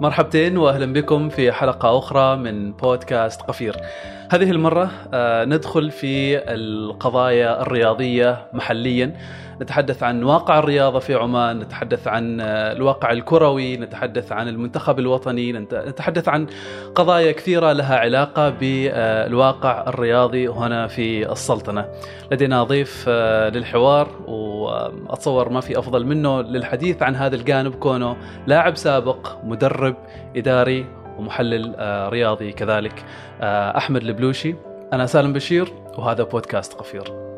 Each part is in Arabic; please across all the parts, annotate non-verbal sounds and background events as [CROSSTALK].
مرحبتين واهلا بكم في حلقة أخرى من بودكاست قفير. هذه المرة آه، ندخل في القضايا الرياضية محليا نتحدث عن واقع الرياضة في عمان، نتحدث عن آه، الواقع الكروي، نتحدث عن المنتخب الوطني، نتحدث عن قضايا كثيرة لها علاقة بالواقع الرياضي هنا في السلطنة. لدينا ضيف آه، للحوار وأتصور ما في أفضل منه للحديث عن هذا الجانب كونه لاعب سابق، مدرب إداري ومحلل آه، رياضي كذلك أحمد البلوشي. أنا سالم بشير وهذا بودكاست قفير.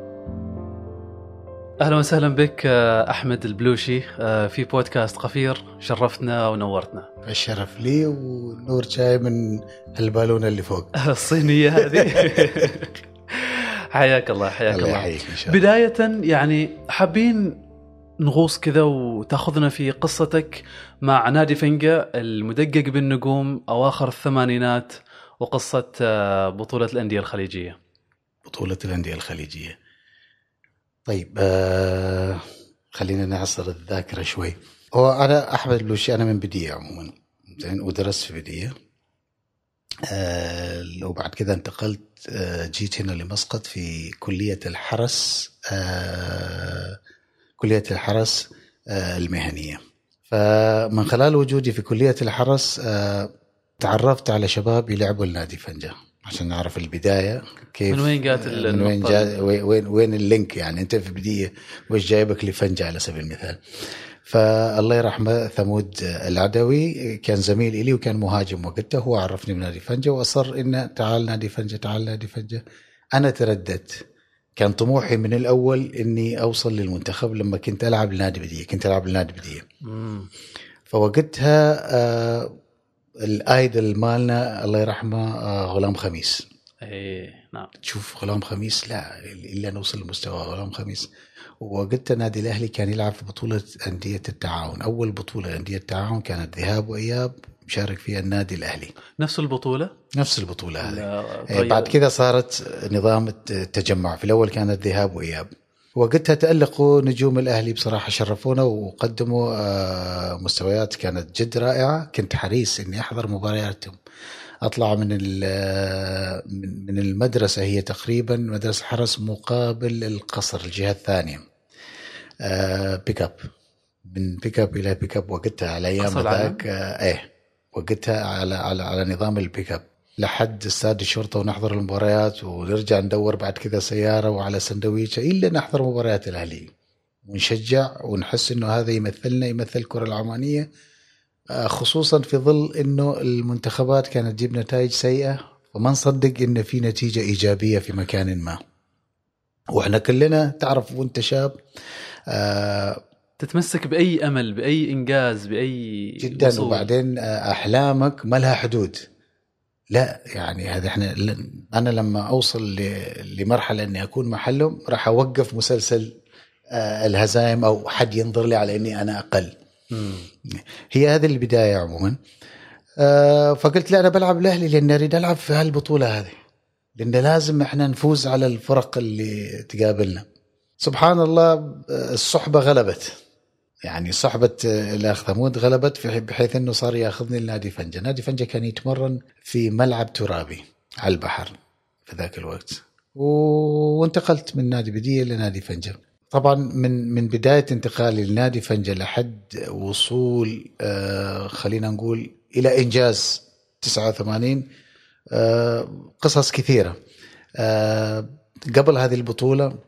أهلا وسهلا بك آه، أحمد البلوشي. آه، في بودكاست قفير شرفتنا ونورتنا. الشرف لي ونور جاي من البالونة اللي فوق. [LAUGHS] الصينية هذه. [LAUGHS] حياك الله حياك الله, الله. إن شاء الله. بداية يعني حابين نغوص كذا وتأخذنا في قصتك مع نادي فنجا المدقق بالنجوم أواخر الثمانينات وقصة آه، بطولة الأندية الخليجية. بطولة الأندية الخليجية. طيب آه خلينا نعصر الذاكرة شوي. هو أنا أحمد البلوشي أنا من بديه عموما. زين ودرست في بديه آه وبعد كذا انتقلت آه جيت هنا لمسقط في كلية الحرس آه كلية الحرس آه المهنية. فمن خلال وجودي في كلية الحرس آه تعرفت على شباب يلعبوا النادي فنجان عشان نعرف البداية. كيف؟ من وين جات من وين جا وين وين اللينك يعني؟ أنت في بديه وش جايبك لفنجة على سبيل المثال. فالله يرحمه ثمود العدوي كان زميل لي وكان مهاجم وقتها هو عرفني بنادي فنجة وأصر انه تعال نادي فنجة تعال نادي فنجة. أنا ترددت. كان طموحي من الأول إني أوصل للمنتخب لما كنت ألعب لنادي بديه كنت ألعب لنادي بديه فوقتها آه الآيدل مالنا الله يرحمه آه، غلام خميس. إيه. نعم. تشوف غلام خميس لا إلا نوصل لمستوى غلام خميس. وقلت النادي الأهلي كان يلعب في بطولة أندية التعاون. أول بطولة أندية التعاون كانت ذهاب وإياب مشارك فيها النادي الأهلي. نفس البطولة؟ نفس البطولة هذه. طيب. بعد كذا صارت نظام التجمع. في الأول كانت ذهاب وإياب. وقتها تألقوا نجوم الأهلي بصراحة شرفونا وقدموا آه، مستويات كانت جد رائعة. كنت حريص إني أحضر مبارياتهم. أطلع من آه، من المدرسة هي تقريبا مدرسة حرس مقابل القصر الجهة الثانية. pick up من pick up إلى pick up وقتها على أيام ذاك آه، إيه وقتها على على على نظام البيك اب لحد استاد الشرطة ونحضر المباريات ونرجع ندور بعد كذا سيارة وعلى سندويشه إلا نحضر مباريات الأهلي. ونشجع ونحس إنه هذا يمثلنا يمثل الكرة العمانية. آه، خصوصا في ظل إنه المنتخبات كانت تجيب نتائج سيئة وما نصدق إن في نتيجة إيجابية في مكان ما وإحنا كلنا تعرف وأنت شاب آه تتمسك بأي أمل بأي إنجاز بأي جدا وصول. وبعدين آه، أحلامك ما لها حدود لا يعني هذا إحنا أنا لما أوصل لمرحلة إني أكون محلهم راح أوقف مسلسل آه، الهزايم أو حد ينظر لي على إني أنا أقل. هي هذه البداية عموما. آه، فقلت لا أنا بلعب الاهلي لاني أريد ألعب في هالبطولة هذه لأن لازم إحنا نفوز على الفرق اللي تقابلنا. سبحان الله آه، الصحبة غلبت. يعني صحبة الأخ ثمود غلبت بحيث أنه صار يأخذني لنادي فنجة. نادي فنجة كان يتمرن في ملعب ترابي على البحر في ذاك الوقت. وانتقلت من نادي بدية لنادي فنجة. طبعا من من بداية انتقالي لنادي فنجة لحد وصول آه خلينا نقول إلى إنجاز 89 آه قصص كثيرة. آه قبل هذه البطولة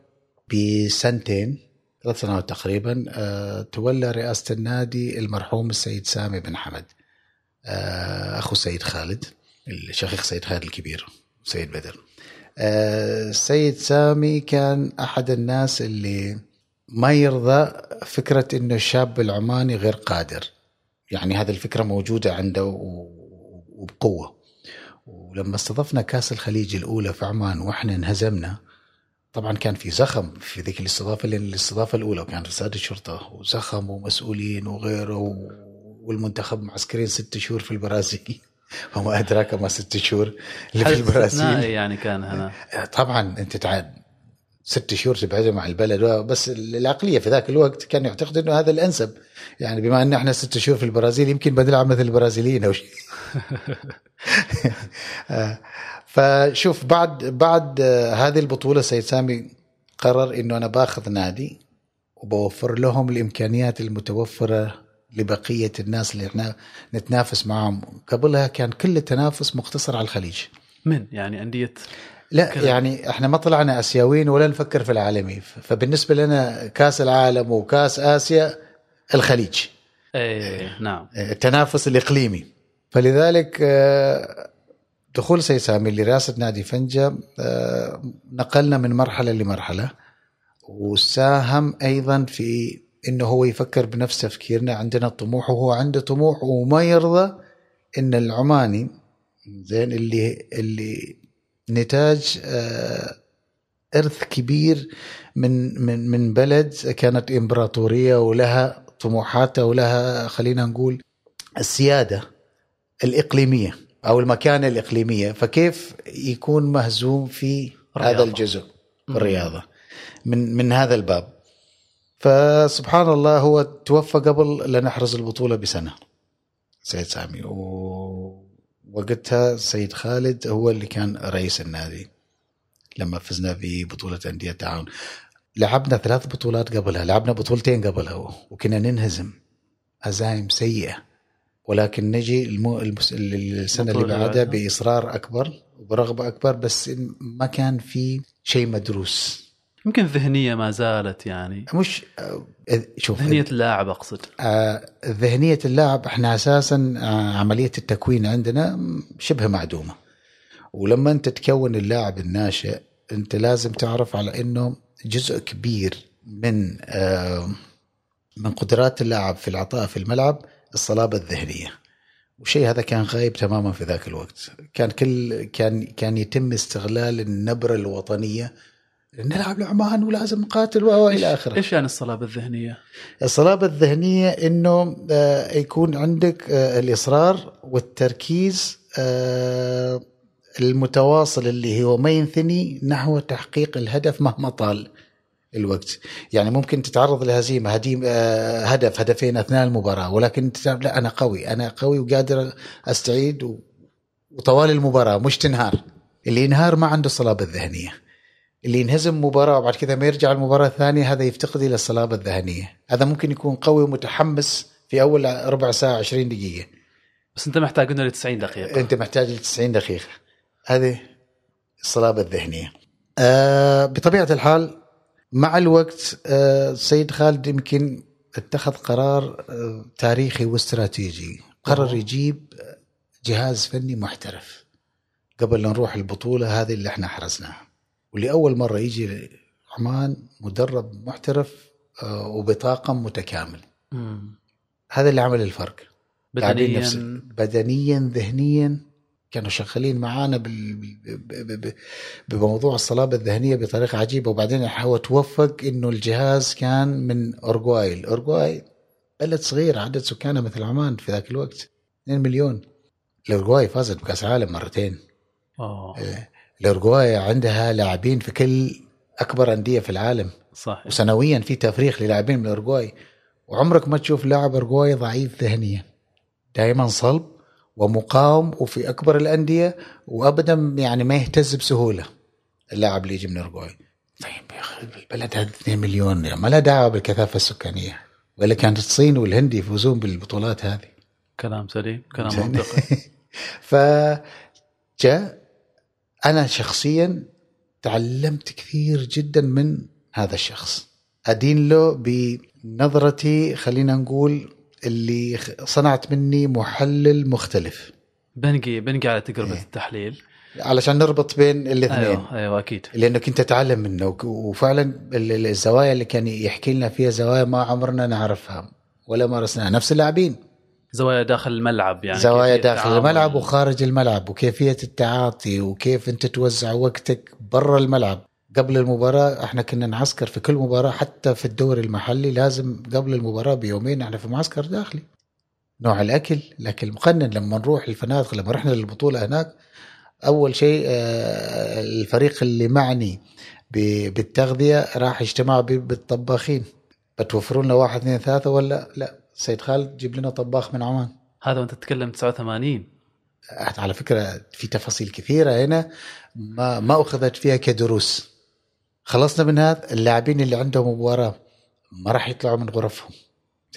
بسنتين ثلاث سنوات تقريبا تولى رئاسة النادي المرحوم السيد سامي بن حمد أخو السيد خالد الشقيق سيد خالد الكبير سيد بدر. السيد سامي كان أحد الناس اللي ما يرضى فكرة أنه الشاب العماني غير قادر. يعني هذه الفكرة موجودة عنده وبقوة. ولما استضفنا كاس الخليج الأولى في عمان وإحنا انهزمنا طبعا كان في زخم في ذيك الاستضافة لأن الاستضافة الأولى وكان استاد الشرطة وزخم ومسؤولين وغيره والمنتخب معسكرين ست شهور في البرازيل. وما أدراك ما ست شهور اللي في البرازيل. يعني كان هنا طبعا أنت تعال ست شهور تبعدهم عن البلد بس العقلية في ذاك الوقت كان يعتقد إنه هذا الأنسب. يعني بما إن إحنا ست شهور في البرازيل يمكن بنلعب مثل البرازيليين أو شيء. [LAUGHS] آه، فشوف بعد بعد هذه البطولة سيد سامي قرر إنه أنا باخذ نادي وبوفر لهم الإمكانيات المتوفرة لبقية الناس اللي إحنا نتنافس معهم قبلها كان كل التنافس مقتصر على الخليج. من؟ يعني أندية لا كذا. يعني إحنا ما طلعنا آسيويين ولا نفكر في العالمي فبالنسبة لنا كأس العالم وكأس آسيا الخليج. إيه نعم. التنافس الإقليمي. فلذلك آه، دخول سيد سامي لرئاسة نادي فنجة آه، نقلنا من مرحلة لمرحلة وساهم أيضا في إنه هو يفكر بنفس تفكيرنا. عندنا طموح وهو عنده طموح وما يرضى إن العماني زين اللي اللي نتاج آه، إرث كبير من من من بلد كانت إمبراطورية ولها طموحاتها ولها خلينا نقول السيادة الإقليمية أو المكانة الإقليمية. فكيف يكون مهزوم في رياضة. هذا الجزء؟ الرياضة. من من هذا الباب. فسبحان الله هو توفى قبل لا نحرز البطولة بسنة. سيد سامي. ووقتها سيد خالد هو اللي كان رئيس النادي لما فزنا ببطولة أندية التعاون لعبنا ثلاث بطولات قبلها لعبنا بطولتين قبلها وكنا ننهزم. هزايم سيئة. ولكن نجي المو... المس... السنة اللي بعدها بإصرار أكبر وبرغبة أكبر بس ما كان في شيء مدروس. يمكن ذهنية ما زالت يعني. مش آه، شوف ذهنية اللاعب أقصد. آه ذهنية اللاعب إحنا أساسا آه عملية التكوين عندنا شبه معدومة. ولما أنت تكون اللاعب الناشئ أنت لازم تعرف على إنه جزء كبير من من قدرات اللاعب في العطاء في الملعب الصلابة الذهنية. والشيء هذا كان غايب تماما في ذاك الوقت. كان كل كان كان يتم استغلال النبرة الوطنية نلعب لعمان ولازم نقاتل وإلى آخره. إيش يعني الصلابة الذهنية؟ الصلابة الذهنية إنه آه، يكون عندك آه، الإصرار والتركيز آه، المتواصل اللي هو ما ينثني نحو تحقيق الهدف مهما طال الوقت. يعني ممكن تتعرض لهزيمة هدف هدفين أثناء المباراة ولكن لا أنا قوي أنا قوي وقادر أستعيد وطوال المباراة مش تنهار. اللي ينهار ما عنده الصلابة الذهنية. اللي ينهزم مباراة وبعد كذا ما يرجع المباراة الثانية هذا يفتقد إلى الصلابة الذهنية. هذا ممكن يكون قوي ومتحمس في أول ربع ساعة 20 دقيقة. بس أنت محتاج إنه ل 90 دقيقة. أنت محتاج ل 90 دقيقة. هذه الصلابة الذهنية. آه بطبيعة الحال مع الوقت آه سيد خالد يمكن اتخذ قرار آه تاريخي واستراتيجي. قرر يجيب جهاز فني محترف. قبل لا نروح البطولة هذه اللي إحنا حرزناها. ولأول مرة يجي عمان مدرب محترف آه، وبطاقم متكامل. مم. هذا اللي عمل الفرق. بدنيا. بدنيا ذهنيا كانوا شغالين معانا بموضوع الصلابة الذهنية بطريقة عجيبة. وبعدين هو توفق إنه الجهاز كان من اورجواي، الاورجواي بلد صغير عدد سكانها مثل عمان في ذاك الوقت 2 مليون. الاورجواي فازت بكأس العالم مرتين. أوه. الاورجواي عندها لاعبين في كل أكبر أندية في العالم. صح وسنويا في تفريخ للاعبين من الاورجواي وعمرك ما تشوف لاعب أورجواي ضعيف ذهنيا. دائما صلب ومقاوم وفي أكبر الأندية وابدا يعني ما يهتز بسهولة. اللاعب اللي يجي من أورجواي. طيب يا أخي البلد هذا 2 مليون يعني ما لها دعوة بالكثافة السكانية. ولا كانت الصين والهند يفوزون بالبطولات هذه. كلام سليم كلام منطقي. [LAUGHS] فجاء أنا شخصيا تعلمت كثير جدا من هذا الشخص. أدين له بنظرتي خلينا نقول اللي صنعت مني محلل مختلف. بنقي بنقي على تجربه إيه. التحليل. علشان نربط بين الاثنين. أيوه أيوه أكيد. لانك انت تتعلم منه وفعلا الزوايا اللي كان يحكي لنا فيها زوايا ما عمرنا نعرفها ولا مارسناها. نفس اللاعبين. زوايا داخل الملعب يعني زوايا داخل الملعب وخارج الملعب وكيفية التعاطي وكيف انت توزع وقتك برا الملعب. قبل المباراة إحنا كنا نعسكر في كل مباراة حتى في الدوري المحلي لازم قبل المباراة بيومين إحنا في معسكر داخلي. نوع الأكل الاكل المقنن لما نروح الفنادق لما رحنا للبطولة هناك أول شيء آه، الفريق اللي معني ب- بالتغذية راح اجتمعوا ب- بالطباخين. بتوفروا لنا واحد اثنين ثلاثة ولا لا؟ سيد خالد جيب لنا طباخ من عمان. هذا وأنت تتكلم 89 على فكرة في تفاصيل كثيرة هنا ما ما أخذت فيها كدروس. خلصنا من هذا اللاعبين اللي عندهم مباراة ما راح يطلعوا من غرفهم.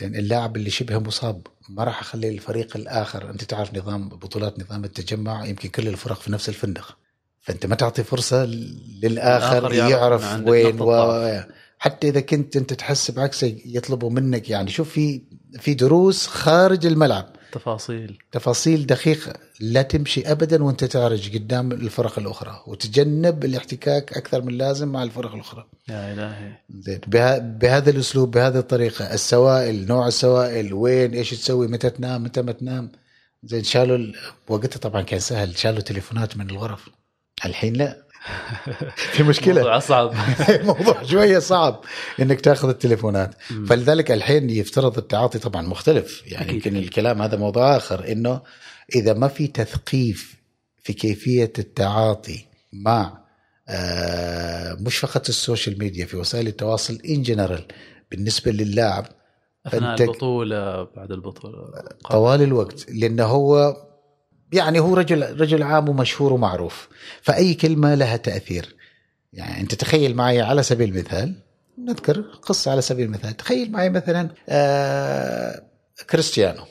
زين اللاعب اللي شبه مصاب ما راح أخلي الفريق الآخر أنت تعرف نظام بطولات نظام التجمع يمكن كل الفرق في نفس الفندق. فأنت ما تعطي فرصة للآخر يعرف يعرف, وين و... حتى إذا كنت أنت تحس بعكس يطلبوا منك يعني. شوف في في دروس خارج الملعب. تفاصيل. تفاصيل دقيقة لا تمشي أبدا وأنت تعرج قدام الفرق الأخرى وتجنب الاحتكاك أكثر من لازم مع الفرق الأخرى. يا الهي زين. بها بهذا الأسلوب بهذه الطريقة السوائل نوع السوائل وين إيش تسوي متى تنام متى ما تنام. زين شالوا ال- وقتها طبعا كان سهل شالوا تليفونات من الغرف. الحين لا. في مشكلة. موضوع صعب. [LAUGHS] موضوع شوية صعب إنك تاخذ التليفونات. فلذلك الحين يفترض التعاطي طبعا مختلف. يعني. يمكن الكلام هذا موضوع آخر إنه إذا ما في تثقيف في كيفية التعاطي مع آه، مش فقط السوشيال ميديا في وسائل التواصل in general بالنسبة للاعب أثناء البطولة بعد البطولة طوال الوقت لأنه هو يعني هو رجل رجل عام ومشهور ومعروف. فأي كلمة لها تأثير. يعني أنت تخيل معي على سبيل المثال نذكر قصة على سبيل المثال. تخيل معي مثلا آه كريستيانو.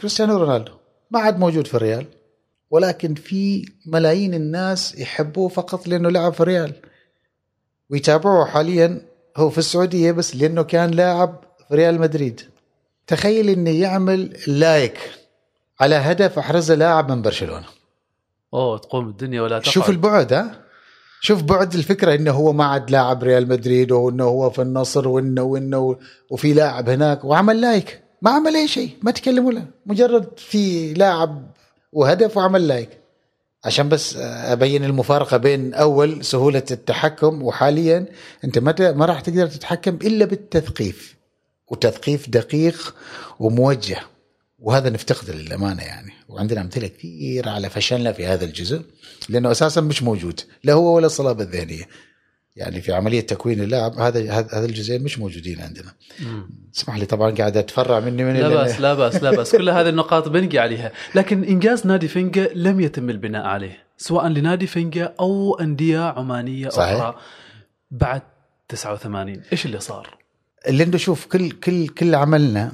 كريستيانو رونالدو. ما عاد موجود في الريال. ولكن في ملايين الناس يحبوه فقط لأنه لعب في الريال. ويتابعوه حاليا. هو في السعودية بس لأنه كان لاعب في ريال مدريد. تخيل إنه يعمل like. على هدف احرزه لاعب من برشلونة. أوه تقوم الدنيا ولا تقعد. شوف البعد ها؟ شوف بعد الفكرة إنه هو ما عاد لاعب ريال مدريد وإنه هو في النصر وإنه وإنه وفي لاعب هناك وعمل like. ما عمل أي شيء ما تكلم ولا مجرد في لاعب وهدف وعمل like. عشان بس أبين المفارقة بين أول سهولة التحكم وحاليا أنت متى ما راح تقدر تتحكم إلا بالتثقيف. وتثقيف دقيق وموجه. وهذا نفتقده للأمانة يعني وعندنا أمثلة كثير على فشلنا في هذا الجزء لأنه أساسا مش موجود لا هو ولا الصلابة الذهنية يعني في عملية تكوين اللاعب هذا هذا الجزئين مش موجودين عندنا. اسمح لي طبعا قاعد أتفرع مني من لا بأس لا بأس لا بأس كل هذه النقاط بنقي عليها لكن إنجاز نادي فنجا لم يتم البناء عليه سواء لنادي فنجا أو أندية عمانية صحيح. أخرى بعد 89 إيش اللي صار؟ لأنه شوف كل كل كل عملنا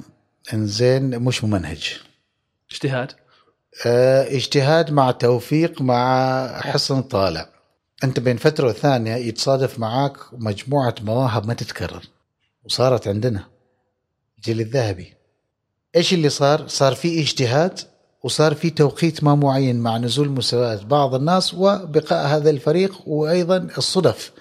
إنزين مش ممنهج. اجتهاد؟ آه اجتهاد مع توفيق مع حصن طالع أنت بين فترة وثانية يتصادف معاك مجموعة مواهب ما تتكرر وصارت عندنا. الجيل الذهبي. إيش اللي صار؟ صار في اجتهاد وصار في توقيت ما معين مع نزول مستويات بعض الناس وبقاء هذا الفريق وأيضا الصدف.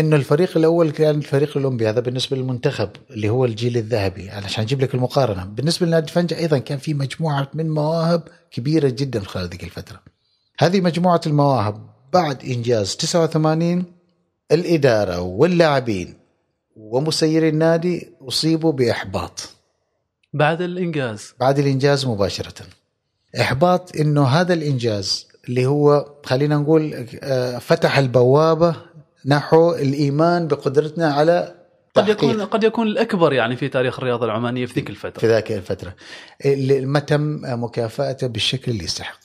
انه الفريق الأول كان الفريق الأولمبي هذا بالنسبة للمنتخب اللي هو الجيل الذهبي علشان أجيب لك المقارنة. بالنسبة لنادي فنجة أيضا كان في مجموعة من مواهب كبيرة جدا خلال ذيك الفترة. هذه مجموعة المواهب بعد إنجاز 89 الإدارة واللاعبين ومسيري النادي أصيبوا بإحباط. بعد الإنجاز. بعد الإنجاز مباشرة. إحباط إنه هذا الإنجاز اللي هو خلينا نقول آه، فتح البوابة نحو الإيمان بقدرتنا على قد يكون قد يكون الأكبر يعني في تاريخ الرياضة العمانية في ذيك في الفترة ذاك الفترة. اللي ما تم مكافأته بالشكل اللي يستحق.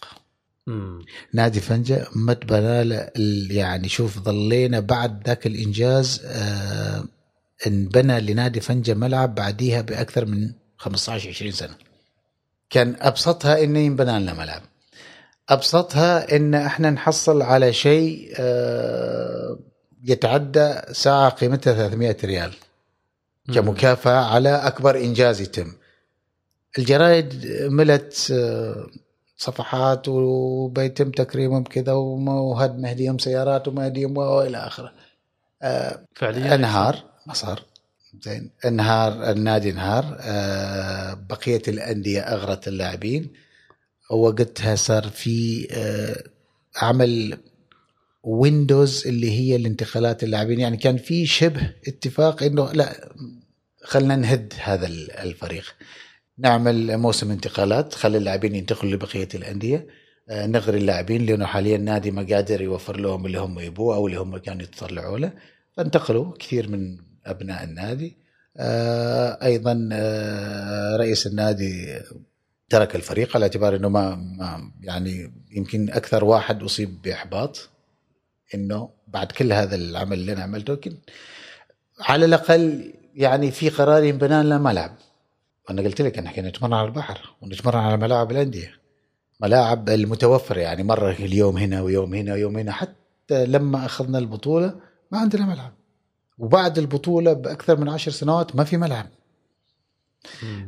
مم. نادي فنجة ما تبنى يعني شوف ظلينا بعد ذاك الإنجاز آه انبنى لنادي فنجة ملعب بعديها بأكثر من 15 20 سنة. كان أبسطها إنه ينبنى لنا ملعب. أبسطها إن إحنا نحصل على شيء آه يتعدى ساعة قيمتها 300 ريال كمكافأة على أكبر إنجاز يتم. الجرايد ملت آه، صفحات وبيتم تكريمهم كذا وهد مهديهم سيارات ومهديهم وإلى آخره. آه، فعليا؟ أنهار ما صار. زين. أنهار النادي انهار. آه، بقية الأندية أغرت اللاعبين. وقتها صار في آه، عمل ويندوز اللي هي الانتقالات اللاعبين. يعني كان في شبه اتفاق إنه لا خلينا نهد هذا ال- الفريق. نعمل موسم انتقالات خلي اللاعبين ينتقلوا لبقية الأندية. آه، نغري اللاعبين لأنه حاليا النادي ما قادر يوفر لهم اللي هم يبوه أو اللي هم كانوا يتطلعوا له. فانتقلوا كثير من أبناء النادي. آه، أيضا آه، رئيس النادي ترك الفريق على اعتبار إنه ما, ما يعني يمكن أكثر واحد أصيب بإحباط. إنه بعد كل هذا العمل اللي أنا عملته يمكن على الأقل يعني في قرار ينبنى لنا ملعب أنا قلت لك إحنا نتمرن على البحر ونتمرن على ملاعب الأندية. ملاعب المتوفرة يعني مرة اليوم هنا ويوم هنا ويوم هنا حتى لما أخذنا البطولة ما عندنا ملعب وبعد البطولة بأكثر من عشر سنوات ما في ملعب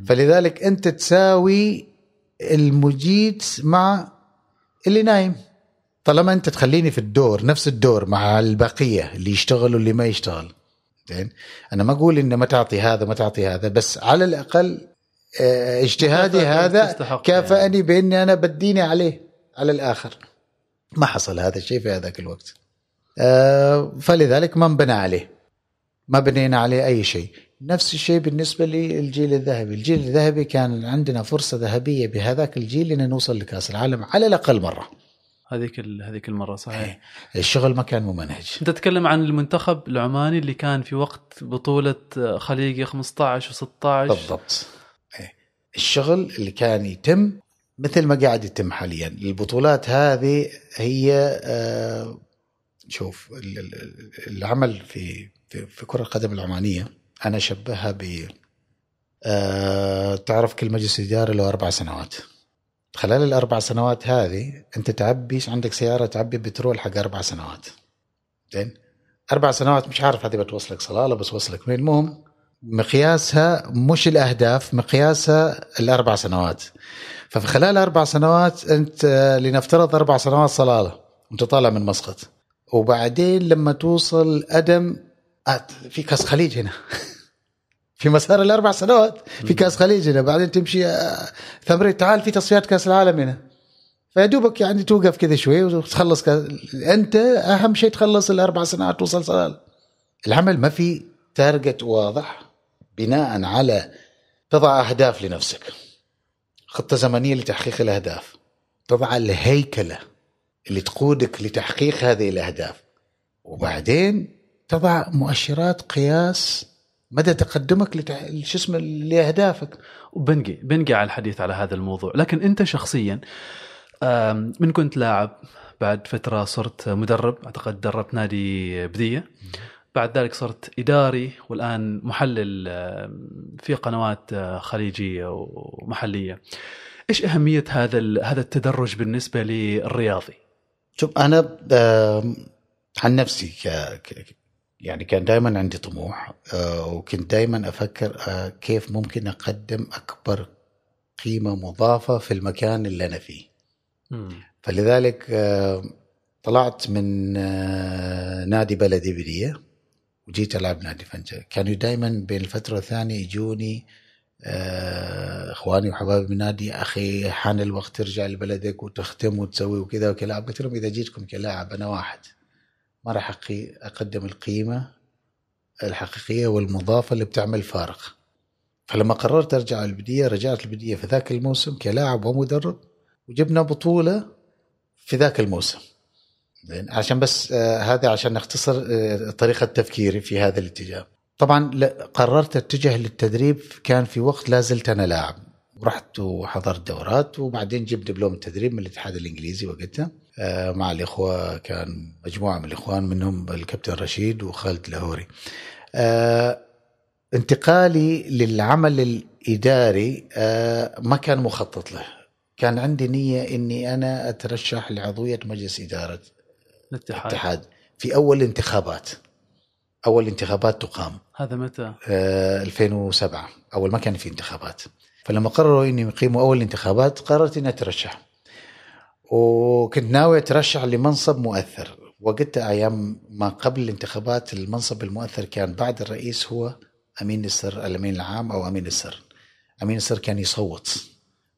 فلذلك أنت تساوي المجيد مع اللي نايم. طالما انت تخليني في الدور نفس الدور مع البقية اللي يشتغل واللي ما يشتغل. زين؟ أنا ما أقول ان ما تعطي هذا ما تعطي هذا بس على الأقل آه اجتهادي هذا كافأني يعني. بإني أنا بديني عليه على الآخر. ما حصل هذا الشيء في هذاك الوقت. آه فلذلك ما انبنى عليه. ما بنينا عليه أي شيء. نفس الشيء بالنسبة للجيل الذهبي. الجيل الذهبي كان عندنا فرصة ذهبية بهذاك الجيل ان نوصل لكأس العالم على الأقل مرة. هذيك هذيك المرة صحيح. إيه. الشغل ما كان ممنهج. أنت تتكلم عن المنتخب العماني اللي كان في وقت بطولة خليجي 15 و16 بالضبط. إيه. الشغل اللي كان يتم مثل ما قاعد يتم حاليا. البطولات هذه هي آه شوف العمل في في, في كرة القدم العمانية أنا أشبهها ب آه تعرف كل مجلس إدارة له أربع سنوات. خلال الأربع سنوات هذه أنت تعبي عندك سيارة تعبي بترول حق أربع سنوات. زين؟ أربع سنوات مش عارف هذه بتوصلك صلالة بس وصلك وين المهم مقياسها مش الأهداف مقياسها الأربع سنوات. ففي خلال أربع سنوات أنت لنفترض أربع سنوات صلالة وانت طالع من مسقط. وبعدين لما توصل أدم آه، في كاس خليج هنا. [LAUGHS] في مسار الأربع سنوات في كأس خليج هنا بعدين تمشي آه، ثمرين تعال في تصفيات كأس العالم هنا. فيدوبك يعني توقف كذا شوي وتخلص كأس. أنت أهم شيء تخلص الأربع سنوات توصل صلال العمل ما في تارجت واضح بناء على تضع أهداف لنفسك. خطة زمنية لتحقيق الأهداف. تضع الهيكلة اللي تقودك لتحقيق هذه الأهداف. وبعدين تضع مؤشرات قياس مدى تقدمك لتح... شو اسمه لأهدافك؟ وبنجي بنجي على الحديث على هذا الموضوع. لكن أنت شخصيا من كنت لاعب بعد فترة صرت مدرب أعتقد دربت نادي بدية. بعد ذلك صرت إداري والآن محلل في قنوات آه، خليجية ومحلية. إيش أهمية هذا هذا التدرج بالنسبة للرياضي؟ شوف أنا عن نفسي. يعني كان دائما عندي طموح آه، وكنت دائما أفكر آه، كيف ممكن أقدم أكبر قيمة مضافة في المكان اللي أنا فيه. فلذلك آه، طلعت من نادي بلدي بدية وجيت ألعب نادي فنجة كانوا دائما بين الفترة والثانيه يجوني إخواني وحبايبي من النادي أخي حان الوقت ترجع لبلدك وتختم وتسوي وكذا وكلاعب قلت لهم إذا جيتكم كلاعب أنا واحد. ما راح أقدم القيمة الحقيقية والمضافة اللي بتعمل فارق. فلما قررت أرجع البدية رجعت البدية في ذاك الموسم كلاعب ومدرب وجبنا بطولة في ذاك الموسم. زين عشان بس آه هذا عشان نختصر آه طريقة تفكيري في هذا الاتجاه. طبعا قررت أتجه للتدريب كان في وقت لا زلت أنا لاعب. ورحت وحضرت دورات وبعدين جبت دبلوم التدريب من الاتحاد الإنجليزي وقتها. مع الإخوة كان مجموعة من الإخوان منهم الكابتن رشيد وخالد لاهوري. آه، انتقالي للعمل الإداري آه، ما كان مخطط له. كان عندي نية إني أنا أترشح لعضوية مجلس إدارة الاتحاد, الاتحاد في أول انتخابات. أول انتخابات تقام. هذا متى؟ 2007 أول ما كان في انتخابات. فلما قرروا إني يقيموا أول انتخابات قررت إني أترشح. وكنت ناوي أترشح لمنصب مؤثر. وقتها أيام ما قبل الانتخابات المنصب المؤثر كان بعد الرئيس هو أمين السر الأمين العام أو أمين السر أمين السر كان يصوت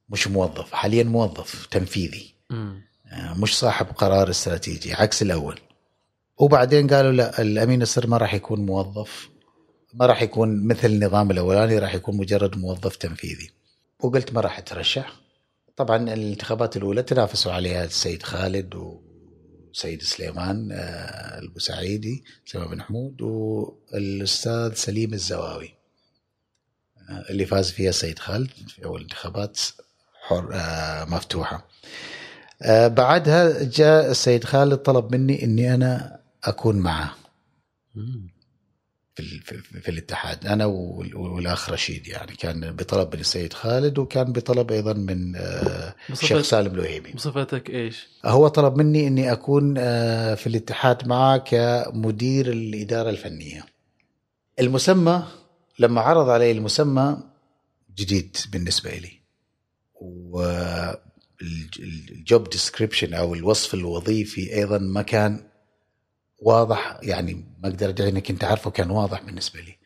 مش موظف حاليا موظف تنفيذي. آه، مش صاحب قرار استراتيجي عكس الأول. وبعدين قالوا لا الأمين السر ما راح يكون موظف ما راح يكون مثل النظام الأولاني راح يكون مجرد موظف تنفيذي. وقلت ما راح أترشح. طبعا الانتخابات الأولى تنافسوا عليها السيد خالد وسيد سليمان آه، البوسعيدي سليمان بن حمود والأستاذ سليم الزواوي آه، اللي فاز فيها السيد خالد في أول انتخابات حر آه، مفتوحة. آه، بعدها جاء السيد خالد طلب مني إني أنا أكون معه. في, في, في الاتحاد أنا وال- والاخ رشيد يعني كان بطلب من السيد خالد وكان بطلب أيضا من آه، الشيخ سالم الوهيبي بصفتك إيش؟ هو طلب مني إني أكون آه، في الاتحاد معه كمدير الإدارة الفنية. المسمى لما عرض علي المسمى جديد بالنسبة لي. وال job description أو الوصف الوظيفي أيضا ما كان واضح يعني ما أقدر أدعي إنك أنت عارفه كان واضح بالنسبة لي.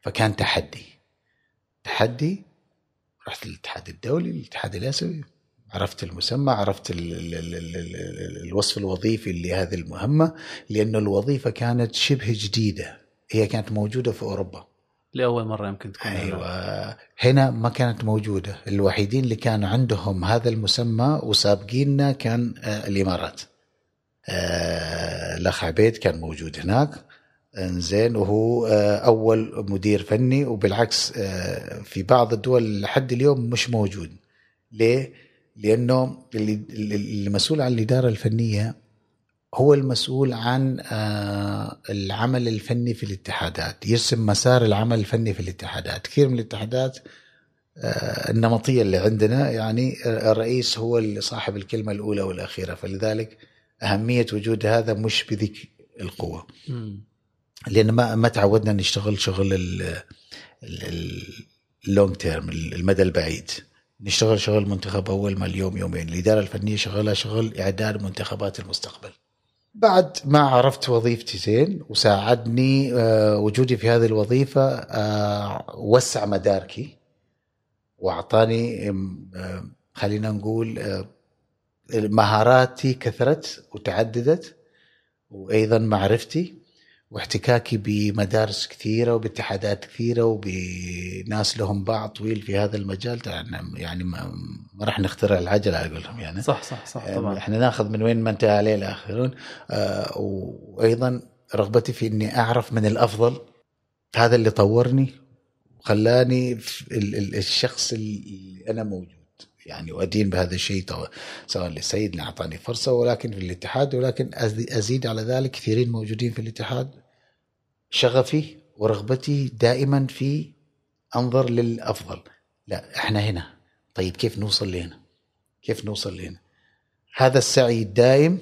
فكان تحدي. تحدي رحت للاتحاد الدولي الاتحاد الآسيوي عرفت المسمى عرفت ال ال ال ال ال الوصف الوظيفي لهذه المهمة لأن الوظيفة كانت شبه جديدة هي كانت موجودة في أوروبا لأول مرة يمكن تكون هنا. أيوة هنا ما كانت موجودة الوحيدين اللي كان عندهم هذا المسمى وسابقيننا كان آه، آه، الأخ عبيد كان موجود هناك. زين وهو آه، أول مدير فني وبالعكس آه، في بعض الدول لحد اليوم مش موجود. ليه؟ اللي المسؤول عن الإدارة الفنية هو المسؤول عن العمل الفني في الاتحادات. يرسم مسار العمل الفني في الاتحادات. كثير من الاتحادات النمطية اللي عندنا يعني الرئيس هو صاحب الكلمة الأولى والأخيرة. فلذلك أهمية وجود هذا مش بذيك القوة. مم. لأن ما ما تعودنا نشتغل شغل اللونج تيرم المدى البعيد. نشتغل شغل منتخب أول ما اليوم يومين. الإدارة الفنية شغالة شغل إعداد منتخبات المستقبل. بعد ما عرفت وظيفتي زين وساعدني آه، وجودي في هذه الوظيفة آه، وسع مداركي آم، خلينا نقول آه، مهاراتي كثرت وتعددت وأيضا معرفتي واحتكاكي بمدارس كثيرة وباتحادات كثيرة وبناس لهم باع طويل في هذا المجال. يعني- يعني ما, راح نخترع العجلة أقول لهم يعني. صح صح صح طبعا. إحنا ناخذ من وين ما انتهى عليه الآخرون. آه وأيضا رغبتي في إني أعرف من الأفضل. هذا اللي طورني وخلاني الشخص اللي أنا موجود. يعني وادين بهذا الشيء سواء لسيدنا اعطاني فرصة ولكن في الاتحاد ولكن أزيد على ذلك كثيرين موجودين في الاتحاد. شغفي ورغبتي دائما في أنظر للأفضل. لا إحنا هنا. طيب كيف نوصل لهنا؟ كيف نوصل لهنا؟ هذا السعي الدائم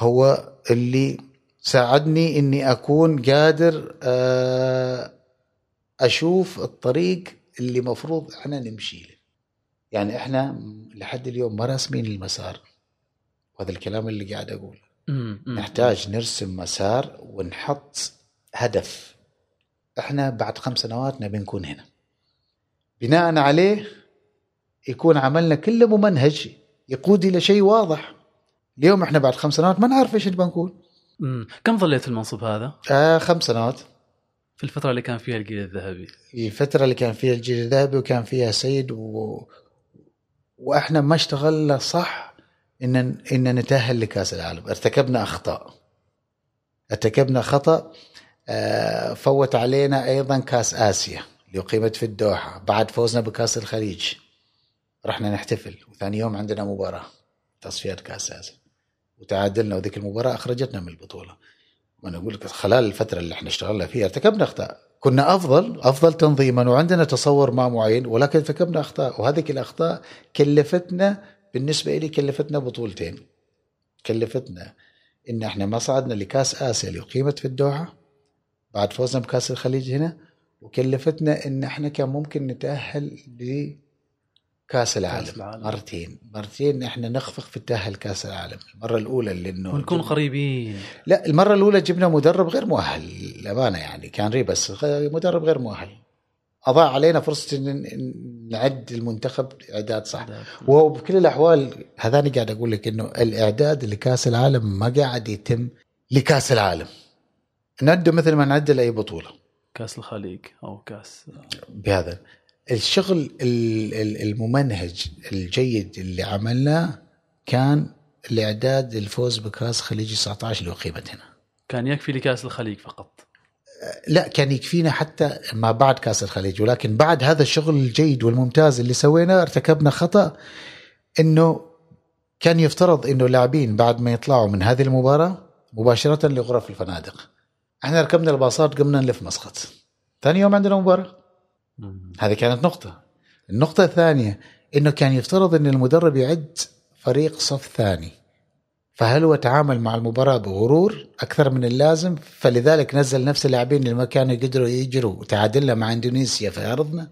هو اللي ساعدني إني أكون قادر آه، أشوف الطريق اللي مفروض إحنا نمشي له. يعني إحنا لحد اليوم ما راسمين المسار. وهذا الكلام اللي قاعد أقوله. نحتاج نرسم مسار ونحط هدف. إحنا بعد خمس سنوات نبي نكون هنا. بناء عليه يكون عملنا كله ممنهج يقود إلى شيء واضح. اليوم إحنا بعد خمس سنوات ما نعرف إيش نبغى نكون. كم ظليت المنصب هذا؟ آه خمس سنوات. في الفترة اللي كان فيها الجيل الذهبي. في الفترة اللي كان فيها الجيل الذهبي وكان فيها سيد و... وإحنا ما اشتغلنا صح إن إن نتأهل لكأس العالم. ارتكبنا اخطاء ارتكبنا خطأ آه، فوت علينا أيضا كأس آسيا اللي أقيمت في الدوحة. بعد فوزنا بكأس الخليج. رحنا نحتفل. وثاني يوم عندنا مباراة. تصفيات كأس آسيا. وتعادلنا. وذيك المباراة أخرجتنا من البطولة. وأنا أقول لك خلال الفترة اللي إحنا اشتغلنا فيها ارتكبنا اخطاء كنا أفضل أفضل تنظيما وعندنا تصور ما معين ولكن ارتكبنا أخطاء وهذه الأخطاء كلفتنا بالنسبة لي كلفتنا بطولتين. كلفتنا إن إحنا ما صعدنا لكأس آسيا اللي اقيمت في الدوحة بعد فوزنا بكأس الخليج هنا وكلفتنا إن إحنا كان ممكن نتأهل لكاس العالم, العالم. مرتين. مرتين إحنا نخفق في التأهل كاس العالم. المرة الأولى اللي إنه ونكون قريبين. لا المرة الأولى جبنا مدرب غير مؤهل للامانه يعني. كان ريبس مدرب غير مؤهل. أضاع علينا فرصة ان نعد المنتخب اعداد صح. وبكل الأحوال هذاني قاعد أقول لك إنه الإعداد لكاس العالم ما قاعد يتم لكاس العالم. نعده مثل ما نعد لأي بطولة. كاس الخليج أو كاس بهذا. الشغل ال- ال- الممنهج الجيد اللي عملناه كان الاعداد للفوز بكأس خليجي 19 اللي أقيمت هنا. كان يكفي لكأس الخليج فقط؟ لا كان يكفينا حتى ما بعد كأس الخليج. ولكن بعد هذا الشغل الجيد والممتاز اللي سويناه ارتكبنا خطأ إنه كان يفترض إنه اللاعبين بعد ما يطلعوا من هذه المباراة مباشرة لغرف الفنادق. إحنا ركبنا الباصات قمنا نلف مسقط. ثاني يوم عندنا مباراة. هذه كانت نقطة. النقطة الثانية إنه كان يفترض إن المدرب يعد فريق صف ثاني. فهل هو تعامل مع المباراة بغرور أكثر من اللازم؟ فلذلك نزل نفس اللاعبين اللي ما كانوا يقدروا يجروا وتعادلنا مع إندونيسيا في أرضنا.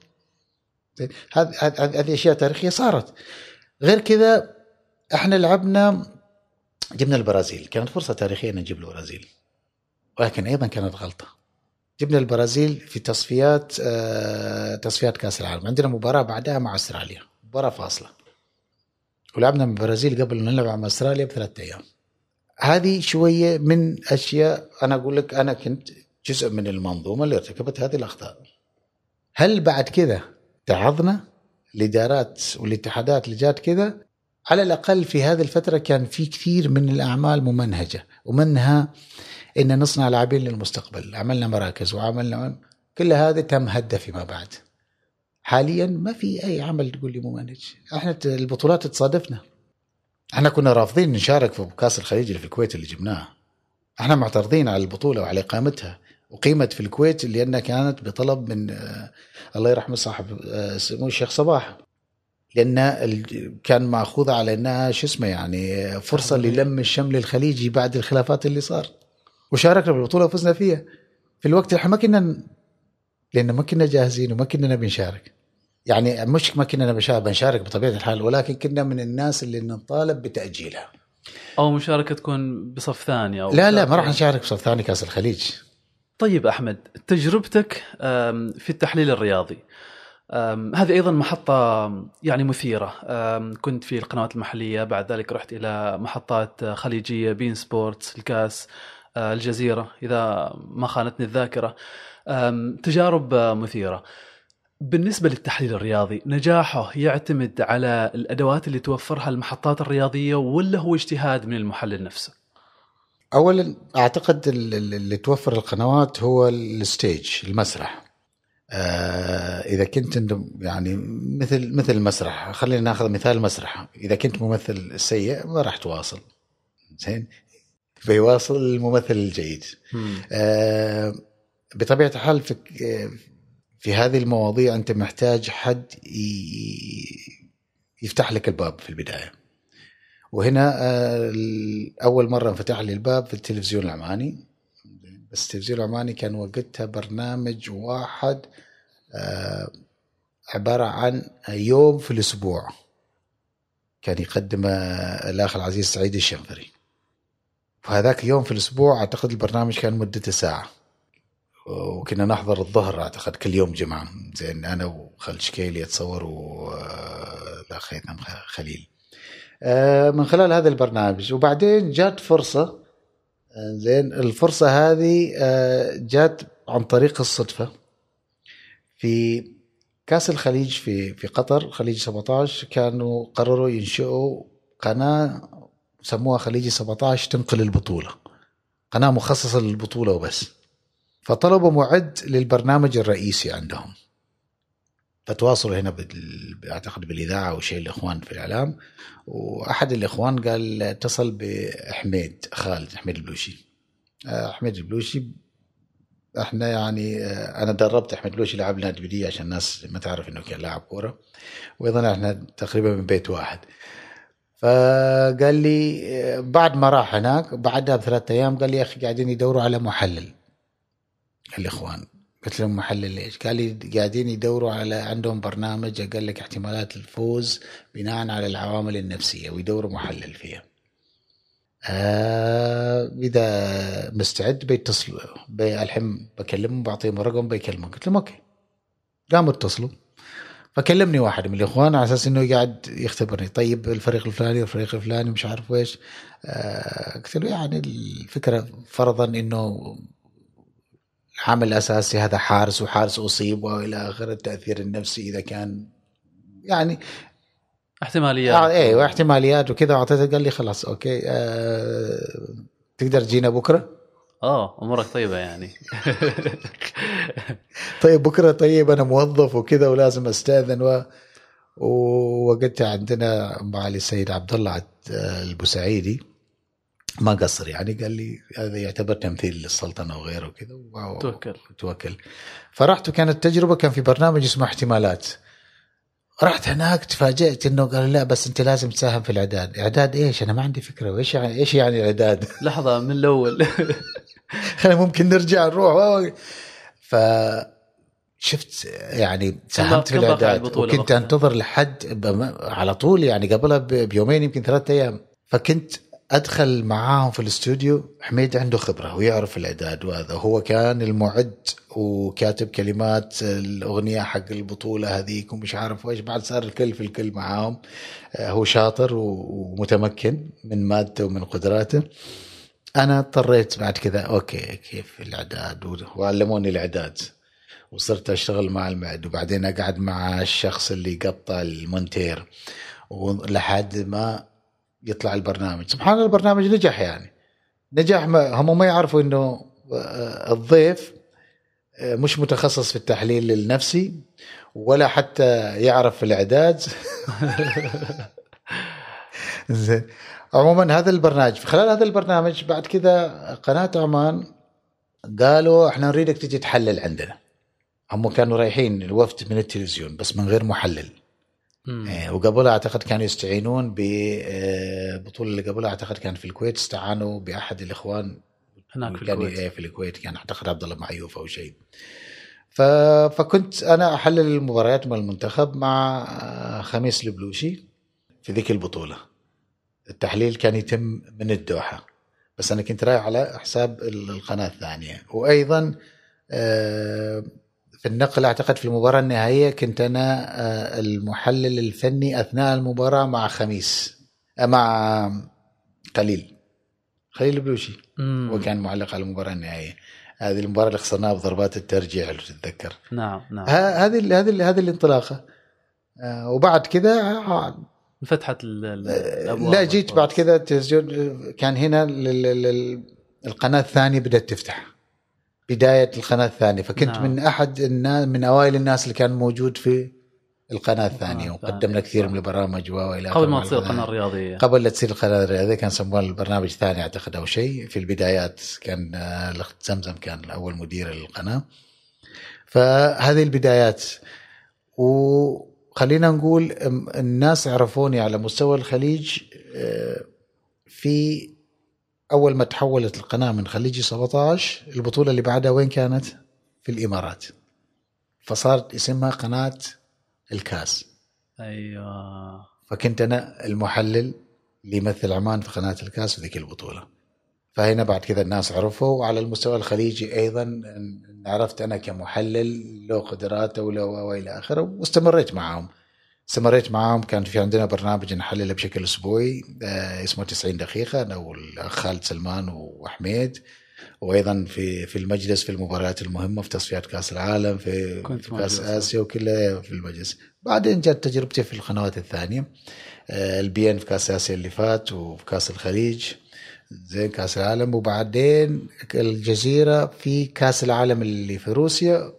هذه أشياء تاريخية صارت. غير كذا إحنا لعبنا جبنا البرازيل. كانت فرصة تاريخية نجيب البرازيل. ولكن أيضا كانت غلطة. جبنا البرازيل في تصفيات آه تصفيات كأس العالم. عندنا مباراة بعدها مع أستراليا مباراة فاصلة. ولعبنا من البرازيل قبل ما نلعب مع أستراليا بثلاثة أيام. هذه شوية من أشياء أنا أقول لك أنا كنت جزء من المنظومة اللي ارتكبت هذه الأخطاء. هل بعد كذا تعظنا الادارات والاتحادات اللي جات كذا؟ على الأقل في هذه الفترة كان في كثير من الأعمال ممنهجة ومنها إن نصنع لاعبين للمستقبل. عملنا مراكز وعملنا كل هذا تم هده فيما بعد. حاليا ما في أي عمل تقول لي ممانج إحنا البطولات تصادفنا. إحنا كنا رافضين نشارك في كأس الخليج اللي في الكويت اللي جبناه. إحنا معترضين على البطولة وعلى إقامتها. وقيمت في الكويت لأنها كانت بطلب من آه الله يرحمه صاحب آه سمو الشيخ صباح. لأن كان ماخوذه على إنها شو اسمه يعني فرصة للم الشمل الخليجي بعد الخلافات اللي صار. وشاركنا بالبطوله وفزنا فيها. في الوقت اللي إحنا ما كنا لأن ما كنا جاهزين وما كنا نبي نشارك. يعني مش ما كنا نبي بنشارك بطبيعة الحال ولكن كنا من الناس اللي نطالب بتأجيلها. أو مشاركة تكون بصف ثاني أو لا لا ما راح نشارك بصف ثاني كأس الخليج. طيب أحمد تجربتك في التحليل الرياضي. هذه أيضا محطة يعني مثيرة. كنت في القنوات المحلية بعد ذلك رحت إلى محطات خليجية بين سبورتس الكاس. الجزيرة إذا ما خانتني الذاكرة. تجارب مثيرة. بالنسبة للتحليل الرياضي نجاحه يعتمد على الأدوات اللي توفرها المحطات الرياضية ولا هو اجتهاد من المحلل نفسه؟ أولا أعتقد اللي توفر القنوات هو الستيج المسرح. آه إذا كنت يعني مثل مثل المسرح خلينا ناخذ مثال المسرح إذا كنت ممثل سيء ما راح تواصل. زين؟ بيواصل الممثل الجيد. آه بطبيعة الحال في في هذه المواضيع أنت محتاج حد يفتح لك الباب في البداية. وهنا أول مرة انفتح لي الباب في التلفزيون العماني. بس التلفزيون العماني كان وقتها برنامج واحد عبارة عن يوم في الأسبوع. كان يقدم الأخ العزيز سعيد الشنفري. فهذاك يوم في الأسبوع أعتقد البرنامج كان مدته ساعة. وكنا نحضر الظهر أعتقد كل يوم جمعة. زين أنا وخالد شكيلي أتصور والاخ هيثم خليل. من خلال هذا البرنامج. وبعدين جات فرصة. زين الفرصة هذه جات عن طريق الصدفة. في كأس الخليج في في قطر خليج 17 كانوا قرروا ينشئوا قناة سموها خليجي 17 تنقل البطولة. قناة مخصصة للبطولة وبس. فطلبوا معد للبرنامج الرئيسي عندهم. فتواصلوا هنا بال... أعتقد بالإذاعة أو شيء الإخوان في الإعلام. وأحد الإخوان قال اتصل بحميد خالد حميد البلوشي. حميد البلوشي إحنا يعني أنا دربت أحمد البلوشي لعب نادي عشان الناس ما تعرف إنه كان لاعب كورة. وأيضا إحنا تقريبا من بيت واحد. فقال لي بعد ما راح هناك بعدها بثلاثة أيام قال لي يا أخي قاعدين يدوروا على محلل الإخوان قلت لهم محلل ليش؟ قال لي قاعدين يدوروا على عندهم برنامج قال لك احتمالات الفوز بناء على العوامل النفسية ويدوروا محلل فيها. آه إذا مستعد بيتصلوا بي الحين بكلمهم بعطيهم رقم بيكلمون قلت لهم okay قاموا اتصلوا فكلمني واحد من الإخوان على أساس إنه قاعد يختبرني. طيب الفريق الفلاني والفريق الفلاني مش عارف إيش. آه قلت له يعني الفكرة فرضا إنه العامل الأساسي هذا حارس وحارس أصيب وإلى آخره التأثير النفسي إذا كان يعني احتماليات. آه إيه واحتماليات وكذا اعطيته قال لي خلاص أوكي آه تقدر تجينا بكرة؟ آه أمورك طيبة يعني. [LAUGHS] طيب بكرة طيب أنا موظف وكذا ولازم أستأذن و ووقتها عندنا معالي السيد عبد الله البوسعيدي ما قصر يعني قال لي هذا يعتبر تمثيل للسلطنة وغيره وكذا توكل. توكل. فرحت وكانت تجربة كان في برنامج اسمه احتمالات. رحت هناك تفاجئت إنه قال لا بس أنت لازم تساهم في الإعداد، إعداد إيش؟ أنا ما عندي فكرة. وايش يعني إيش يعني الإعداد؟ لحظة من الأول. [LAUGHS] [LAUGHS] خلينا ممكن نرجع نروح. ف شفت يعني ساهمت في الاعداد وكنت؟ أنتظر لحد على طول يعني قبلها بيومين يمكن ثلاثة أيام. فكنت أدخل معاهم في الاستوديو. حميد عنده خبرة ويعرف الاعداد وهذا. هو كان المعد وكاتب كلمات الأغنية حق البطولة هذيك ومش عارف إيش بعد صار الكل في الكل معاهم. آه، هو شاطر ومتمكن من مادته ومن قدراته. أنا اضطريت بعد كذا. أوكي كيف الإعداد؟ وعلموني الإعداد. وصرت أشتغل مع المعد وبعدين أقعد مع الشخص اللي يقطع المونتير. ولحد ما يطلع البرنامج. سبحان الله البرنامج نجح يعني. نجح ما هم ما يعرفوا إنه آه، الضيف آه، مش متخصص في التحليل النفسي ولا حتى يعرف في الإعداد. [LAUGHS] زين. عموما هذا البرنامج في خلال هذا البرنامج بعد كذا قناة عمان قالوا إحنا نريدك تجي تحلل عندنا. هم كانوا رايحين الوفد من التلفزيون بس من غير محلل. مم. إيه، وقبلها أعتقد كانوا يستعينون بالبطوله اللي قبلها أعتقد كان في الكويت استعانوا بأحد الإخوان. هناك في كان الكويت. إيه، في الكويت كان أعتقد عبد الله معيوف أو شيء. ف... فكنت أنا أحلل المباريات مع المنتخب مع آه، خميس البلوشي في ذيك البطولة. التحليل كان يتم من الدوحة. بس أنا كنت رايح على حساب ال- القناة الثانية. وأيضا آه، في النقل أعتقد في المباراة النهائية كنت أنا آه، المحلل الفني أثناء المباراة مع خميس آه، مع خليل. خليل البلوشي. مم. هو كان معلق على المباراة النهائية. هذه المباراة اللي خسرناها بضربات الترجيع لو تتذكر. نعم نعم. هذه هذه هذه الانطلاقة. وبعد كذا انفتحت ال- الأبواب لا جيت بعد كذا التلفزيون كان هنا القناة الثانية بدأت تفتح. بداية القناة الثانية. فكنت نعم. من أحد الناس من أوائل الناس اللي كان موجود في القناة الثانية. الثانية، وقدمنا كثير. من البرامج وإلى قبل ما تصير القناة. قناه رياضيه قبل لا تصير القناة الرياضية كان سموها البرنامج الثاني أعتقد أو شيء. في البدايات كان آه، الأخت زمزم كان اول مدير للقناه فهذه البدايات. وخلينا نقول الناس عرفوني على مستوى الخليج آه، في أول ما تحولت القناة من خليجي 17 البطولة اللي بعدها وين كانت؟ في الإمارات. فصارت اسمها قناة الكاس. أيوه. فكنت أنا المحلل اللي يمثل عمان في قناة الكاس في ذيك البطولة. فهنا بعد كذا الناس عرفوا وعلى المستوى الخليجي أيضا عرفت أنا كمحلل له قدراته وله وإلى آخره واستمريت معهم استمريت معاهم كان في عندنا برنامج نحلله بشكل أسبوعي آه، اسمه 90 دقيقة أنا والاخ خالد سلمان وحميد وأيضا في في المجلس في المباريات المهمة في تصفيات كأس العالم في في كأس. آسيا وكلها في المجلس. بعدين جت تجربتي في القنوات الثانية آه، البي إن في كأس آسيا اللي فات وفي كأس الخليج. زين كاس العالم وبعدين الجزيرة في كاس العالم اللي في روسيا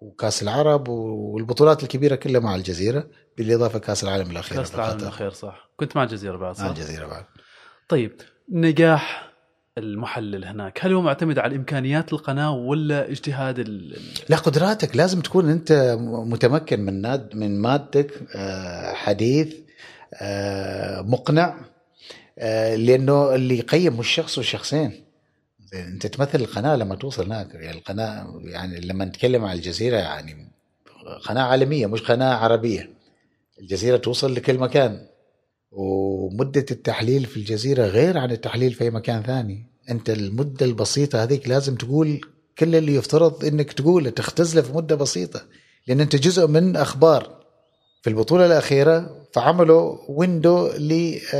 وكاس العرب والبطولات الكبيرة كلها مع الجزيرة بالإضافة كاس العالم الأخير كاس العالم. الأخير صح. كنت مع الجزيرة بعد مع صح؟ الجزيرة بعد. طيب نجاح المحلل هناك هل هو معتمد على إمكانيات القناة ولا اجتهاد ال... لا قدراتك لازم تكون أنت متمكن من ناد من مادتك آه، حديث آه، مقنع. لأنه اللي يقيم مش شخص وشخصين أنت تمثل القناة لما توصل هناك يعني القناة يعني لما نتكلم عن الجزيرة يعني قناة عالمية مش قناة عربية. الجزيرة توصل لكل مكان. ومدة التحليل في الجزيرة غير عن التحليل في أي مكان ثاني. أنت المدة البسيطة هذيك لازم تقول كل اللي يفترض إنك تقوله تختزله في مدة بسيطة. لأن أنت جزء من أخبار. في البطولة الأخيرة فعملوا ويندو للجزء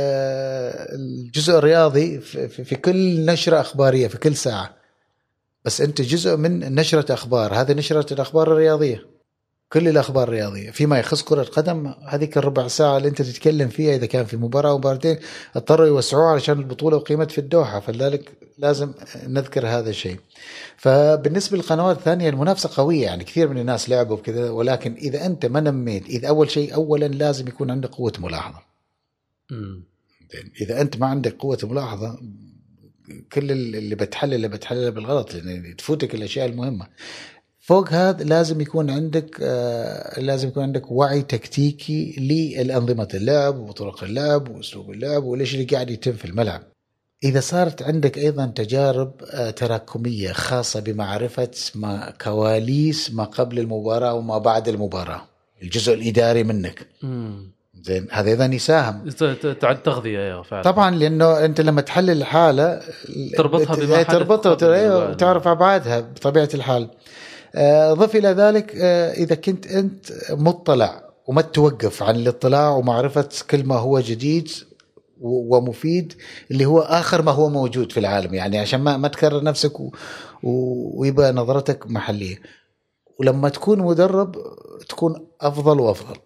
الرياضي في كل نشرة أخبارية في كل ساعة. بس أنت جزء من نشرة أخبار هذه نشرة الأخبار الرياضية. كل الأخبار الرياضية. فيما يخص كرة القدم هذيك الربع ساعة اللي أنت تتكلم فيها إذا كان في مباراة أو مباراتين اضطروا يوسعوها علشان البطولة اقيمت في الدوحة فلذلك لازم نذكر هذا الشيء. فبالنسبة للقنوات الثانية المنافسة قوية يعني كثير من الناس لعبوا بكذا ولكن إذا أنت ما نميت إذا أول شيء اولا لازم يكون عندك قوة ملاحظة. إذا أنت ما عندك قوة ملاحظة كل اللي بتحلله بتحلله بالغلط لأن تفوتك الأشياء المهمة. فوق هذا لازم يكون عندك آه لازم يكون عندك وعي تكتيكي للأنظمة اللعب وطرق اللعب وأسلوب اللعب وليش اللي قاعد يتم في الملعب. إذا صارت عندك أيضا تجارب آه تراكمية خاصة بمعرفة ما كواليس ما قبل المباراة وما بعد المباراة الجزء الإداري منك. مم. زين هذا أيضا يساهم. تعد تغذية أيوه فعلا. طبعا لأنه أنت لما تحلل الحالة تربطها بما تربطها. وتعرف ابعادها بطبيعة الحال. ضف إلى ذلك آه، إذا كنت أنت مطلع وما توقف عن الاطلاع ومعرفه كل ما هو جديد ومفيد اللي هو آخر ما هو موجود في العالم. يعني عشان ما ما تكرر نفسك و- ويبقى نظرتك محلية. ولما تكون مدرب تكون أفضل وأفضل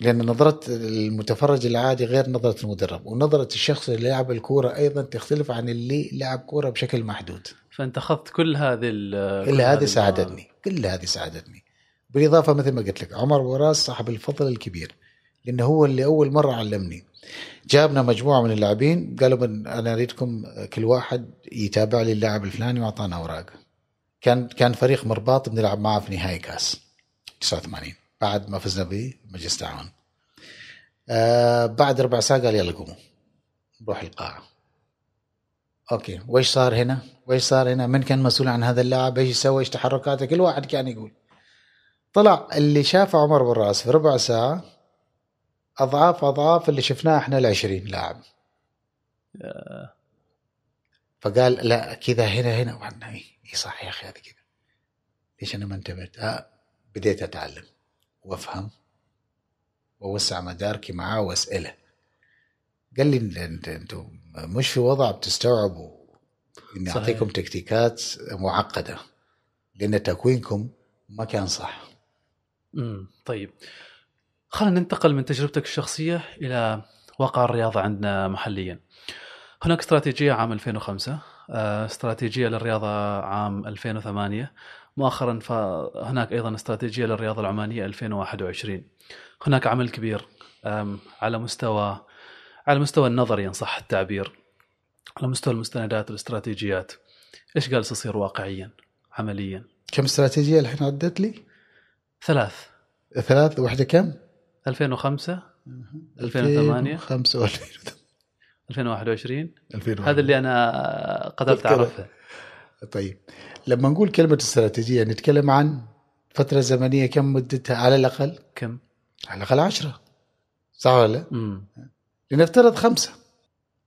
لأن نظرة المتفرج العادي غير نظرة المدرب ونظرة الشخص اللي لعب الكورة أيضا تختلف عن اللي لعب كورة بشكل محدود. فأنت أخذت كل هذه ال- كل هذه ساعدتني. كل هذه ساعدتني. بالإضافة مثل ما قلت لك عمر وراس صاحب الفضل الكبير لأنه هو اللي أول مرة علمني. جابنا مجموعة من اللاعبين قالوا من أنا أريدكم كل واحد يتابع لي اللاعب الفلاني وأعطانا أوراق. كان كان فريق مرباط بنلعب معه في نهائي كاس 89 بعد ما فزنا بمجلس التعاون. آه بعد ربع ساعه قال يلا قوموا نروح القاعة. أوكي ويش صار هنا؟ ويش صار هنا؟ من كان مسؤول عن هذا اللاعب؟ إيش يسوي؟ إيش تحركاته؟ كل واحد كان يقول طلع اللي شافه عمر بن رأس في ربع ساعة أضعاف أضعاف اللي شفناه إحنا ال 20 لاعب فقال لا كذا هنا هنا وعنا اي إيه صح يا أخي هذا كذا ليش أنا ما انتبهت؟ آه بديت أتعلم وأفهم وأوسع مداركي معاه وأسأله قال لي انت انت إنتم مش في وضع بتستوعبوا إني. أعطيكم تكتيكات معقدة لأن تكوينكم ما كان صح امم طيب خلينا ننتقل من تجربتك الشخصية إلى واقع الرياضه عندنا محليا. هناك استراتيجية عام 2005 آه، استراتيجية للرياضة عام 2008 مؤخرا فهناك أيضا استراتيجية للرياضة العمانية 2021 هناك عمل كبير على مستوى على مستوى النظري إن صح التعبير على مستوى المستندات والاستراتيجيات إيش جالس يصير واقعيا عمليا؟ كم استراتيجية الحين عدت لي؟ ثلاث. ثلاث؟ واحدة كم؟ 2005 2008 5 و 2021 2000 هذا اللي أنا قدرت. أعرفه. طيب. لما نقول كلمة استراتيجية نتكلم عن فترة زمنية كم مدتها؟ على الأقل؟ كم؟ على الأقل 10 صح ولا لا؟ لنفترض خمسة.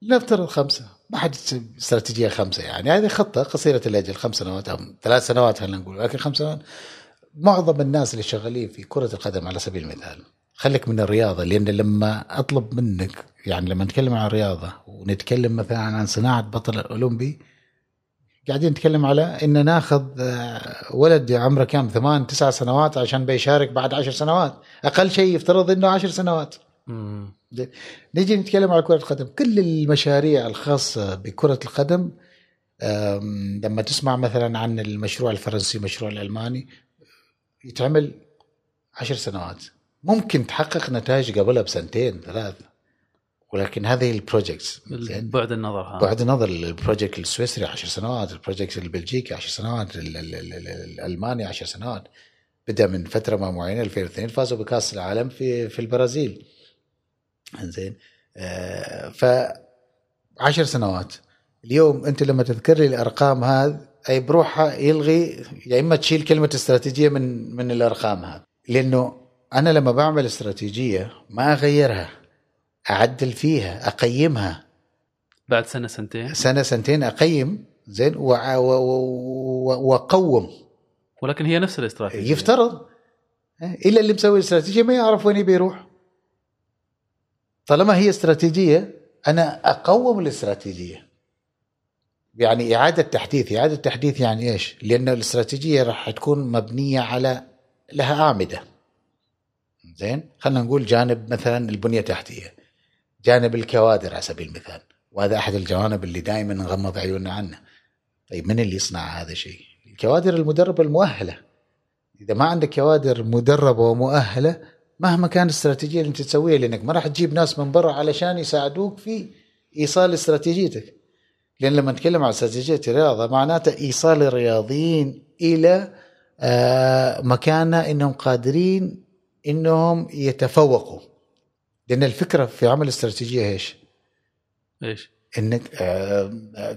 لنفترض خمسة. ما حد يسوي استراتيجية خمسة يعني. هذه خطة قصيرة الأجل خمس سنوات أو ثلاث سنوات خلينا نقول. لكن خمس سنوات معظم الناس اللي شغالين في كرة القدم على سبيل المثال خليك من الرياضة لأن لما أطلب منك يعني لما نتكلم عن الرياضة ونتكلم مثلا عن صناعة بطل الأولمبي قاعدين نتكلم على إن ناخذ آه، ولد عمره كم؟ ثمان تسع سنوات عشان بيشارك بعد عشر سنوات. أقل شيء يفترض إنه عشر سنوات. نجي نتكلم على كرة القدم. كل المشاريع الخاصة بكرة القدم لما تسمع مثلا عن المشروع الفرنسي المشروع الألماني يتعمل عشر سنوات. ممكن تحقق نتائج قبلها بسنتين ثلاث. ولكن هذه ال projects بعد النظر ها بعد النظر ال project السويسري 10 سنوات ال project البلجيكي 10 سنوات ال- ال- ال- ال- الألماني 10 سنوات. بدأ من فترة ما معينة 2002 فازوا بكأس العالم في في البرازيل. زين آه ف 10 سنوات. اليوم أنت لما تذكر لي الأرقام هذه أي بروحها يلغي يا إما تشيل كلمة استراتيجية من من الأرقام هذه لأنه أنا لما بعمل استراتيجية ما أغيرها أعدل فيها أقيمها. بعد سنة سنتين؟ سنة سنتين أقيم زين وأقوم. ولكن هي نفس الاستراتيجية. يفترض. إلا اللي مسوي الاستراتيجية ما يعرف وين يبي يروح. طالما هي استراتيجية أنا أقوم الاستراتيجية. يعني إعادة تحديث إعادة تحديث يعني إيش؟ لأن الاستراتيجية راح تكون مبنية على لها أعمدة. زين؟ خلينا نقول جانب مثلا البنية التحتية. جانب الكوادر على سبيل المثال. وهذا أحد الجوانب اللي دائما نغمض عيوننا عنه. طيب من اللي يصنع هذا الشيء؟ الكوادر المدربة المؤهلة. إذا ما عندك كوادر مدربة ومؤهلة مهما كان الاستراتيجية اللي انت تسويها لأنك ما راح تجيب ناس من برا علشان يساعدوك في إيصال استراتيجيتك لأن لما نتكلم عن استراتيجية الرياضة معناته إيصال الرياضيين إلى آه، مكانه إنهم قادرين إنهم يتفوقوا لأن الفكرة في عمل استراتيجية إيش؟ إيش؟ إنك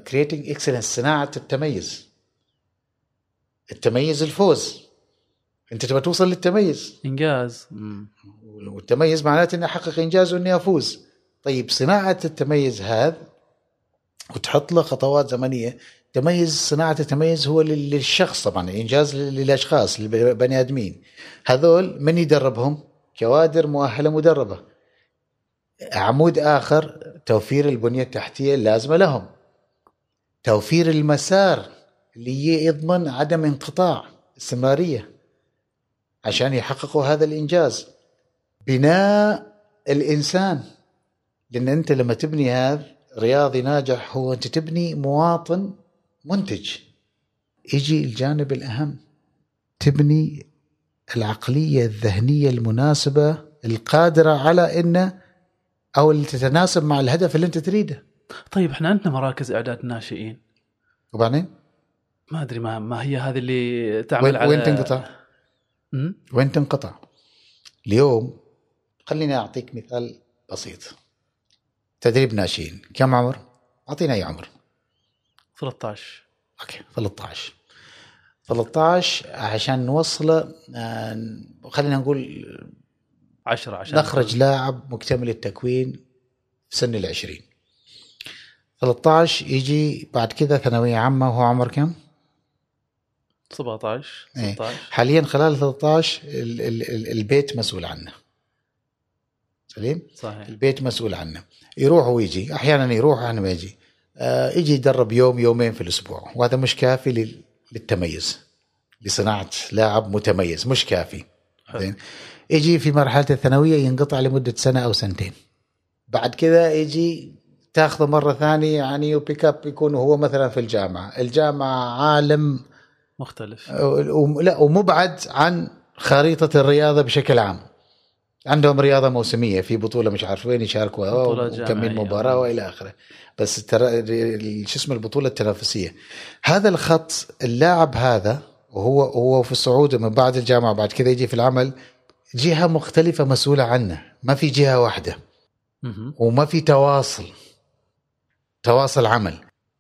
creating excellence صناعة التميز التميز الفوز انت تبغى توصل للتميز. إنجاز. مم. والتميز معناته اني احقق إنجاز واني افوز طيب صناعة التميز هذا وتحط له خطوات زمنية تميز صناعة التميز هو لل- للشخص طبعا إنجاز لل- للأشخاص للبني آدمين. هذول من يدربهم؟ كوادر مؤهلة مدربة. عمود آخر توفير البنية التحتية اللازمة لهم. توفير المسار اللي يضمن عدم انقطاع استمرارية. عشان يحققوا هذا الإنجاز. بناء الإنسان. لأن أنت لما تبني هذا رياضي ناجح هو أنت تبني مواطن منتج. يجي الجانب الأهم. تبني العقلية الذهنية المناسبة القادرة على إنه أو اللي تتناسب مع الهدف اللي أنت تريده. طيب إحنا عندنا مراكز إعداد ناشئين. وبعدين؟ ما أدري ما, ما هي هذه اللي تعمل وين, على وين تنقطع؟ وين تنقطع؟ اليوم خليني أعطيك مثال بسيط. تدريب ناشئين. كم عمر؟ اعطينا أي عمر. 13 أوكي 13 13 عشان نوصله آه، خلينا نقول 10 عشان نخرج لاعب مكتمل التكوين في سن العشرين. 13 يجي بعد كذا ثانوية عامة وهو عمر كم؟ 17 إيه. 16 حاليا خلال 13 ال- ال- ال- البيت مسؤول عنه. سليم؟ صحيح. البيت مسؤول عنه. يروح ويجي. أحيانا يروح أحيانا ما يجي. آه يجي يدرب يوم يومين في الأسبوع. وهذا مش كافي لل- للتميز. لصناعة لاعب متميز. مش كافي. زين. يجي في مرحلة الثانوية ينقطع لمدة سنة أو سنتين. بعد كذا يجي تاخذه مرة ثانية يعني و pick up يكون هو مثلا في الجامعة. الجامعة عالم مختلف. لا ومبعد عن خريطة الرياضة بشكل عام. عندهم رياضة موسمية في بطولة مش عارف وين يشاركوا بطولة وكم من جامعية. مباراة وإلى آخره. بس شو اسمه البطولة التنافسية. هذا الخط اللاعب هذا وهو هو في الصعود من بعد الجامعة بعد كذا يجي في العمل جهة مختلفة مسؤولة عنه. ما في جهة واحدة. مهم. وما في تواصل. تواصل عمل.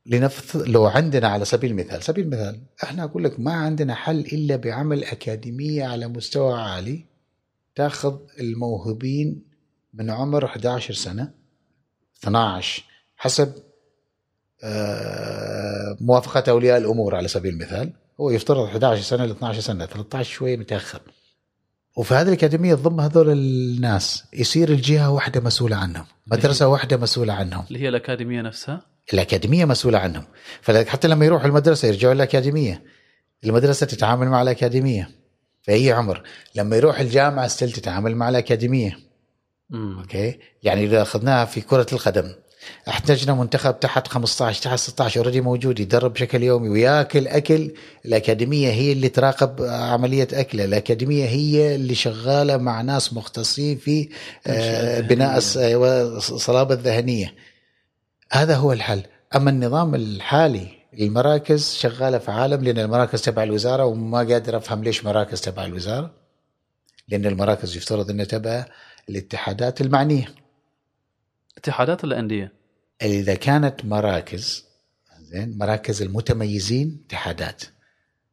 لنفث لو عندنا على سبيل المثال سبيل المثال إحنا أقول لك ما عندنا حل إلا بعمل أكاديمية على مستوى عالي تاخذ الموهوبين من عمر 11 سنة 12 حسب آه، موافقة أولياء الأمور على سبيل المثال هو يفترض 11 سنة ل 12 سنة 13 شوية متأخر. وفي هذه الأكاديمية تضم هذول الناس يصير الجهة واحدة مسؤولة عنهم مدرسة واحدة مسؤولة عنهم. اللي هي الأكاديمية نفسها؟ الأكاديمية مسؤولة عنهم. فلذلك حتى لما يروحوا المدرسة يرجعوا الأكاديمية المدرسة تتعامل مع الأكاديمية في أي عمر. لما يروح الجامعة still تتعامل مع الأكاديمية. مم. okay؟ يعني إذا أخذناها في كرة القدم احتجنا منتخب تحت 15 تحت 16 already موجود يدرب بشكل يومي وياكل أكل. الأكاديمية هي اللي تراقب عملية اكله الأكاديمية هي اللي شغالة مع ناس مختصين في آه، بناء الصلابه الذهنية. هذا هو الحل. أما النظام الحالي المراكز شغالة في عالم لأن المراكز تبع الوزارة وما قادر أفهم ليش مراكز تبع الوزارة. لأن المراكز يفترض إنها تبع الاتحادات المعنية. اتحادات الانديه إذا كانت مراكز زين مراكز المتميزين اتحادات.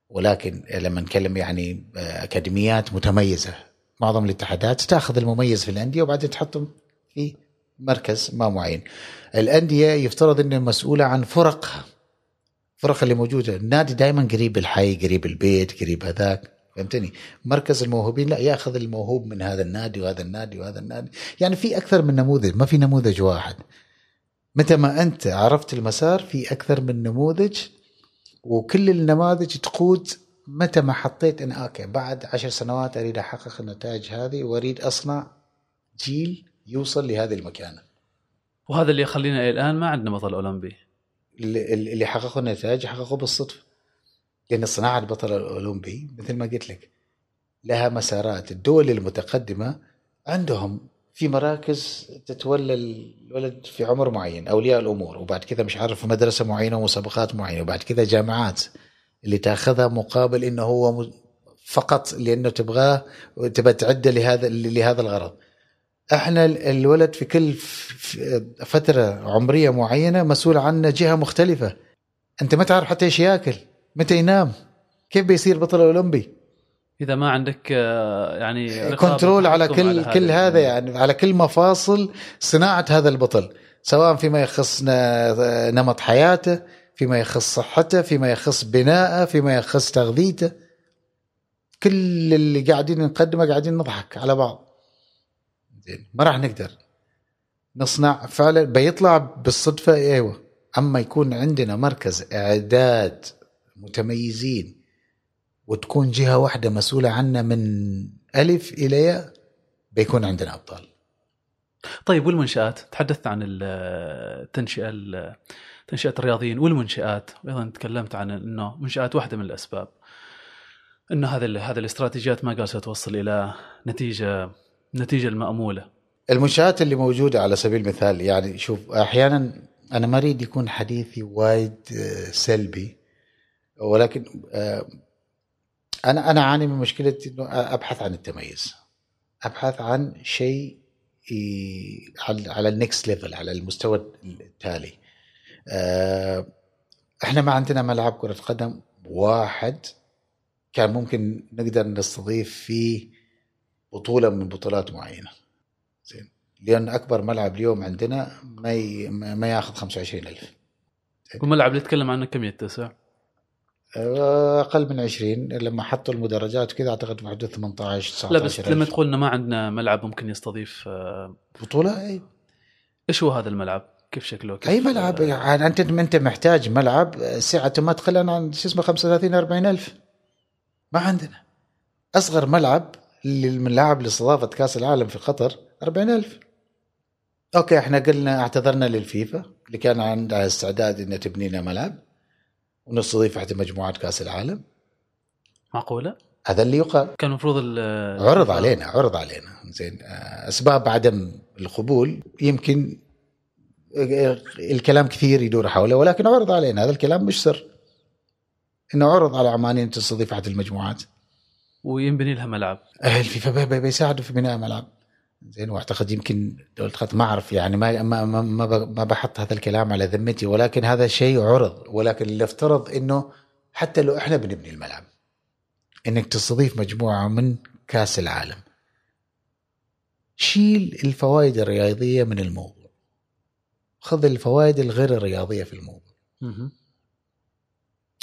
ولكن لما نتكلم يعني أكاديميات متميزة معظم الاتحادات تأخذ المميز في الأندية وبعدين تحطهم في مركز ما معين. الأندية يفترض إنها مسؤولة عن فرقها. فرق اللي موجودة. النادي دائما قريب الحي قريب البيت قريب هذاك. فهمتني؟ مركز الموهوبين. لا ياخذ الموهوب من هذا النادي وهذا النادي وهذا النادي. يعني في أكثر من نموذج. ما في نموذج واحد. متى ما أنت عرفت المسار في أكثر من نموذج. وكل النماذج تقود متى ما حطيت إن أوكي بعد عشر سنوات أريد أحقق النتائج هذه وأريد أصنع جيل يوصل لهذه المكانة. وهذا اللي يخلينا الآن ما عندنا بطل أولمبي. اللي, اللي حققوا النتائج حققوا بالصدفة. لأن صناعة البطل الأولمبي مثل ما قلت لك لها مسارات. الدول المتقدمة عندهم في مراكز تتولى الولد في عمر معين أولياء الأمور. وبعد كذا مش عارف مدرسة معينة ومسابقات معينة. وبعد كذا جامعات اللي تاخذها مقابل إنه هو فقط لأنه تبغاه تبى تعده لهذا لهذا الغرض. إحنا الولد في كل فترة عمرية معينة مسؤول عنه جهة مختلفة. انت ما تعرف حتى إيش ياكل، متى ينام، كيف بيصير بطل اولمبي؟ إذا ما عندك آه، يعني كنترول على كل على كل هذا يعني على كل مفاصل صناعة هذا البطل سواء فيما يخص نمط حياته فيما يخص صحته فيما يخص بناءه فيما يخص تغذيته كل اللي قاعدين نقدمه قاعدين نضحك على بعض زين ما راح نقدر. نصنع فعلا بيطلع بالصدفة أيوه. أما يكون عندنا مركز إعداد متميزين وتكون جهة واحدة مسؤولة عنا من ألف إلى ياء بيكون عندنا أبطال. طيب والمنشآت؟ تحدثت عن التنشئه تنشئة الرياضيين والمنشآت. وأيضا تكلمت عن إنه منشآت واحدة من الأسباب إنه هذا هذا الاستراتيجيات ما قالت توصل إلى نتيجة النتيجه المأمولة. المنشآت اللي موجودة على سبيل المثال يعني شوف أحيانا أنا ما أريد يكون حديثي وايد آه، سلبي ولكن آه، أنا أنا أعاني من مشكلة إنه أبحث عن التميز أبحث عن شيء على ال next level على المستوى التالي. آه، إحنا ما عندنا ملعب كرة قدم واحد كان ممكن نقدر نستضيف فيه بطولة من بطولات معينة. زين. لأن أكبر ملعب اليوم عندنا ما ي... ما ياخذ 25000 والملعب اللي يتكلم عنه كم يتسع؟ آه، أقل من 20 لما حطوا المدرجات وكذا أعتقد في حدود 18 19 لا بس لما تقول إنه ما عندنا ملعب ممكن يستضيف آه، بطولة؟ اي إيش هو هذا الملعب؟ كيف شكله؟ كيف أي ملعب؟ يعني أنت أنت محتاج ملعب سعته ما تقل عن شو اسمه 35 40 ألف. ما عندنا. أصغر ملعب الملاعب لاستضافه كأس العالم في قطر 40 ألف. أوكي إحنا قلنا اعتذرنا للفيفا اللي كان عندها استعداد إنها تبني لنا ملعب ونستضيف أحد مجموعات كأس العالم. معقولة؟ هذا اللي يقال. كان المفروض عرض علينا عرض علينا. زين أسباب عدم القبول يمكن الكلام كثير يدور حوله ولكن عرض علينا. هذا الكلام مش سر. إنه عرض على عمان ان تستضيف أحد المجموعات. وينبني لها ملعب. الفيفا بيساعدوا في بناء ملعب. زين واعتقد يمكن دولة قطر ما أعرف يعني ما ما ما, ما بحط هذا الكلام على ذمتي ولكن هذا شيء عرض. ولكن اللي افترض إنه حتى لو إحنا بنبني الملعب إنك تستضيف مجموعة من كأس العالم شيل الفوائد الرياضية من الموضوع. خذ الفوائد الغير الرياضية في الموضوع.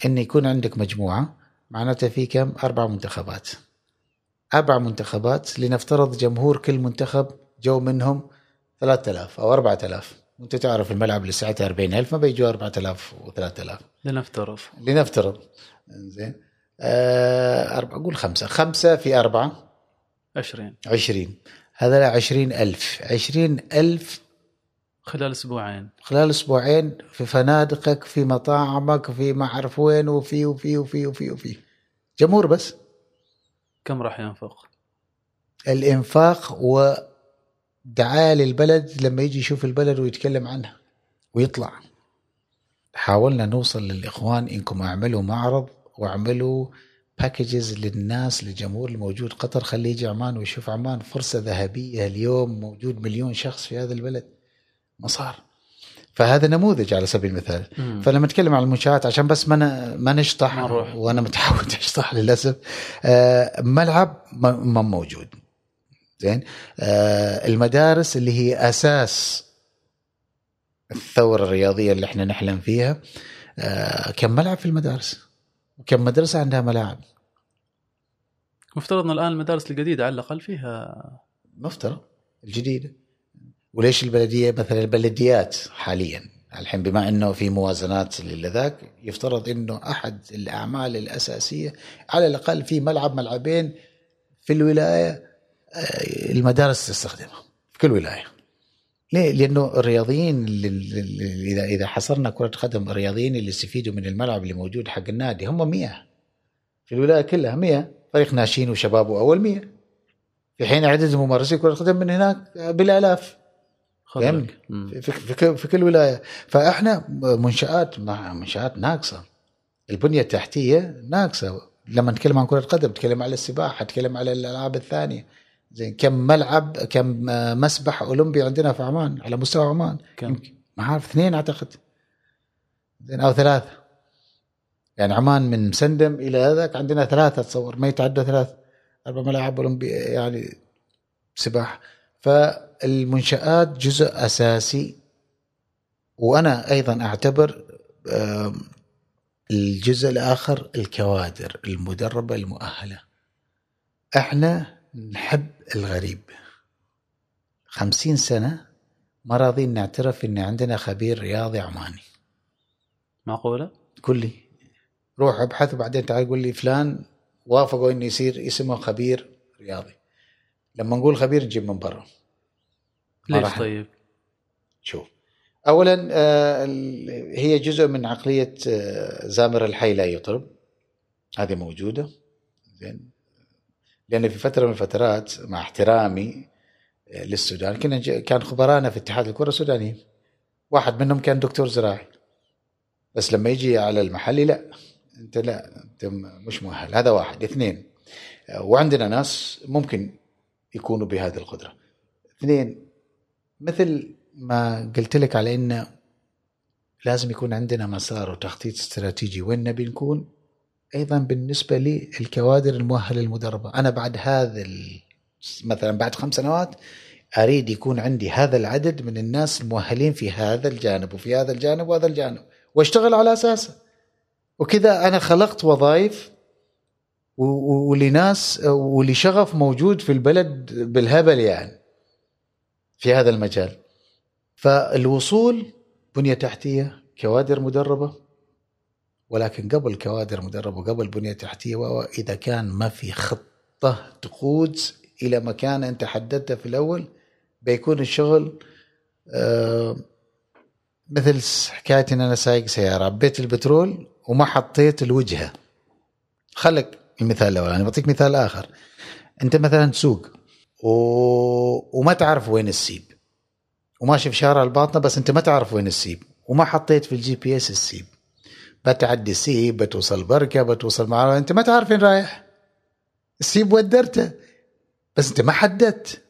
إن يكون عندك مجموعة معناته في كم؟ أربع منتخبات. أربع منتخبات لنفترض جمهور كل منتخب جو منهم 3000 أو 4000 وانت تعرف الملعب اللي سعته 40000 ما بيجوا 4000 و3000 لنفترض. لنفترض. زين آه أقول خمسة. خمسة في أربعة؟ 20 20 هذا 20000 20000 خلال أسبوعين. خلال أسبوعين في فنادقك في مطاعمك في ما أعرف وين وفي وفي وفي وفي وفي. جمهور بس. كم راح ينفق؟ الإنفاق ودعاية للبلد لما يجي يشوف البلد ويتكلم عنها ويطلع. حاولنا نوصل للإخوان إنكم اعملوا معرض واعملوا باكجز للناس للجمهور الموجود. قطر خليه يجي عمان ويشوف عمان. فرصة ذهبية اليوم موجود مليون شخص في هذا البلد. ما صار فهذا نموذج على سبيل المثال. مم. فلما نتكلم عن المنشآت عشان بس ما ما نشطح مروح. وأنا متعود [LAUGHS] أشطح للأسف آه ملعب ما موجود. زين؟ آه المدارس اللي هي أساس الثورة الرياضية اللي إحنا نحلم فيها آه كم ملعب في المدارس؟ وكم مدرسة عندها ملاعب؟ مفترض إن الآن المدارس الجديدة على الأقل فيها مفترض. الجديدة. وليش البلدية مثلا البلديات حاليا؟ الحين بما إنه في موازنات لذاك يفترض إنه أحد الأعمال الأساسية على الأقل في ملعب ملعبين في الولاية آه، المدارس تستخدمها في كل ولاية. ليه؟ لأنه الرياضيين إذا إذا حصرنا كرة قدم الرياضيين اللي يستفيدوا من الملعب اللي موجود حق النادي هم 100 في الولاية كلها 100 فريق ناشئين وشباب وأول 100 في حين عدد ممارسي كرة القدم من هناك بالآلاف. فهمت؟ في, في, كل ولاية. فإحنا منشآت مع منشآت ناقصة. البنية التحتية ناقصة. لما نتكلم عن كرة القدم نتكلم على السباحة نتكلم على الألعاب الثانية. زين كم ملعب كم مسبح أولمبي عندنا في عمان على مستوى عمان؟ كم؟ ما عارف اثنين أعتقد. زين أو ثلاثة. يعني عمان من مسندم إلى هذاك عندنا ثلاثة تصور. ما يتعدى ثلاث أربع ملاعب أولمبي يعني سباحة. فالمنشآت جزء أساسي وأنا أيضا أعتبر الجزء الآخر الكوادر المدربة المؤهلة. إحنا نحب الغريب. خمسين سنة ما راضين نعترف إن عندنا خبير رياضي عماني. معقولة؟ قول لي. روح ابحث وبعدين تعال قول لي فلان وافقوا إنه يصير اسمه خبير رياضي. لما نقول خبير نجيب من برا. ليش طيب؟ شوف. اولا آه، هي جزء من عقلية آه، زامر الحي لا يطرب. هذه موجودة. زين. لأن في فترة من الفترات مع احترامي آه، للسودان كنا كان خبرانا في اتحاد الكرة السوداني واحد منهم كان دكتور زراعي. بس لما يجي على المحلي لا. أنت لا أنت مش مؤهل. هذا واحد. اثنين وعندنا ناس ممكن يكونوا بهذه القدرة. اثنين مثل ما قلت لك على انه لازم يكون عندنا مسار وتخطيط استراتيجي. وين نبي نكون؟ أيضا بالنسبة لي الكوادر المؤهلة المدربة. أنا بعد هذا مثلا بعد خمس سنوات أريد يكون عندي هذا العدد من الناس المؤهلين في هذا الجانب وفي هذا الجانب وهذا الجانب وأشتغل على أساسه. وكذا أنا خلقت وظائف ولناس ولشغف موجود في البلد بالهبل يعني. في هذا المجال. فالوصول بنية تحتية كوادر مدربة ولكن قبل كوادر مدربة وقبل بنية تحتية واذا كان ما في خطة تقود إلى مكان أنت حددته في الأول بيكون الشغل آه مثل حكاية إن أنا سايق سيارة عبيت البترول وما حطيت الوجهة. خلك المثال الأول أنا بعطيك مثال آخر. أنت مثلا تسوق و... وما تعرف وين السيب. وماشي في شارع الباطنة بس أنت ما تعرف وين السيب. وما حطيت في ال GPS السيب. بتعدي سيب بتوصل بركة بتوصل ما أنت ما تعرف وين رايح. السيب ودرته. بس أنت ما حددت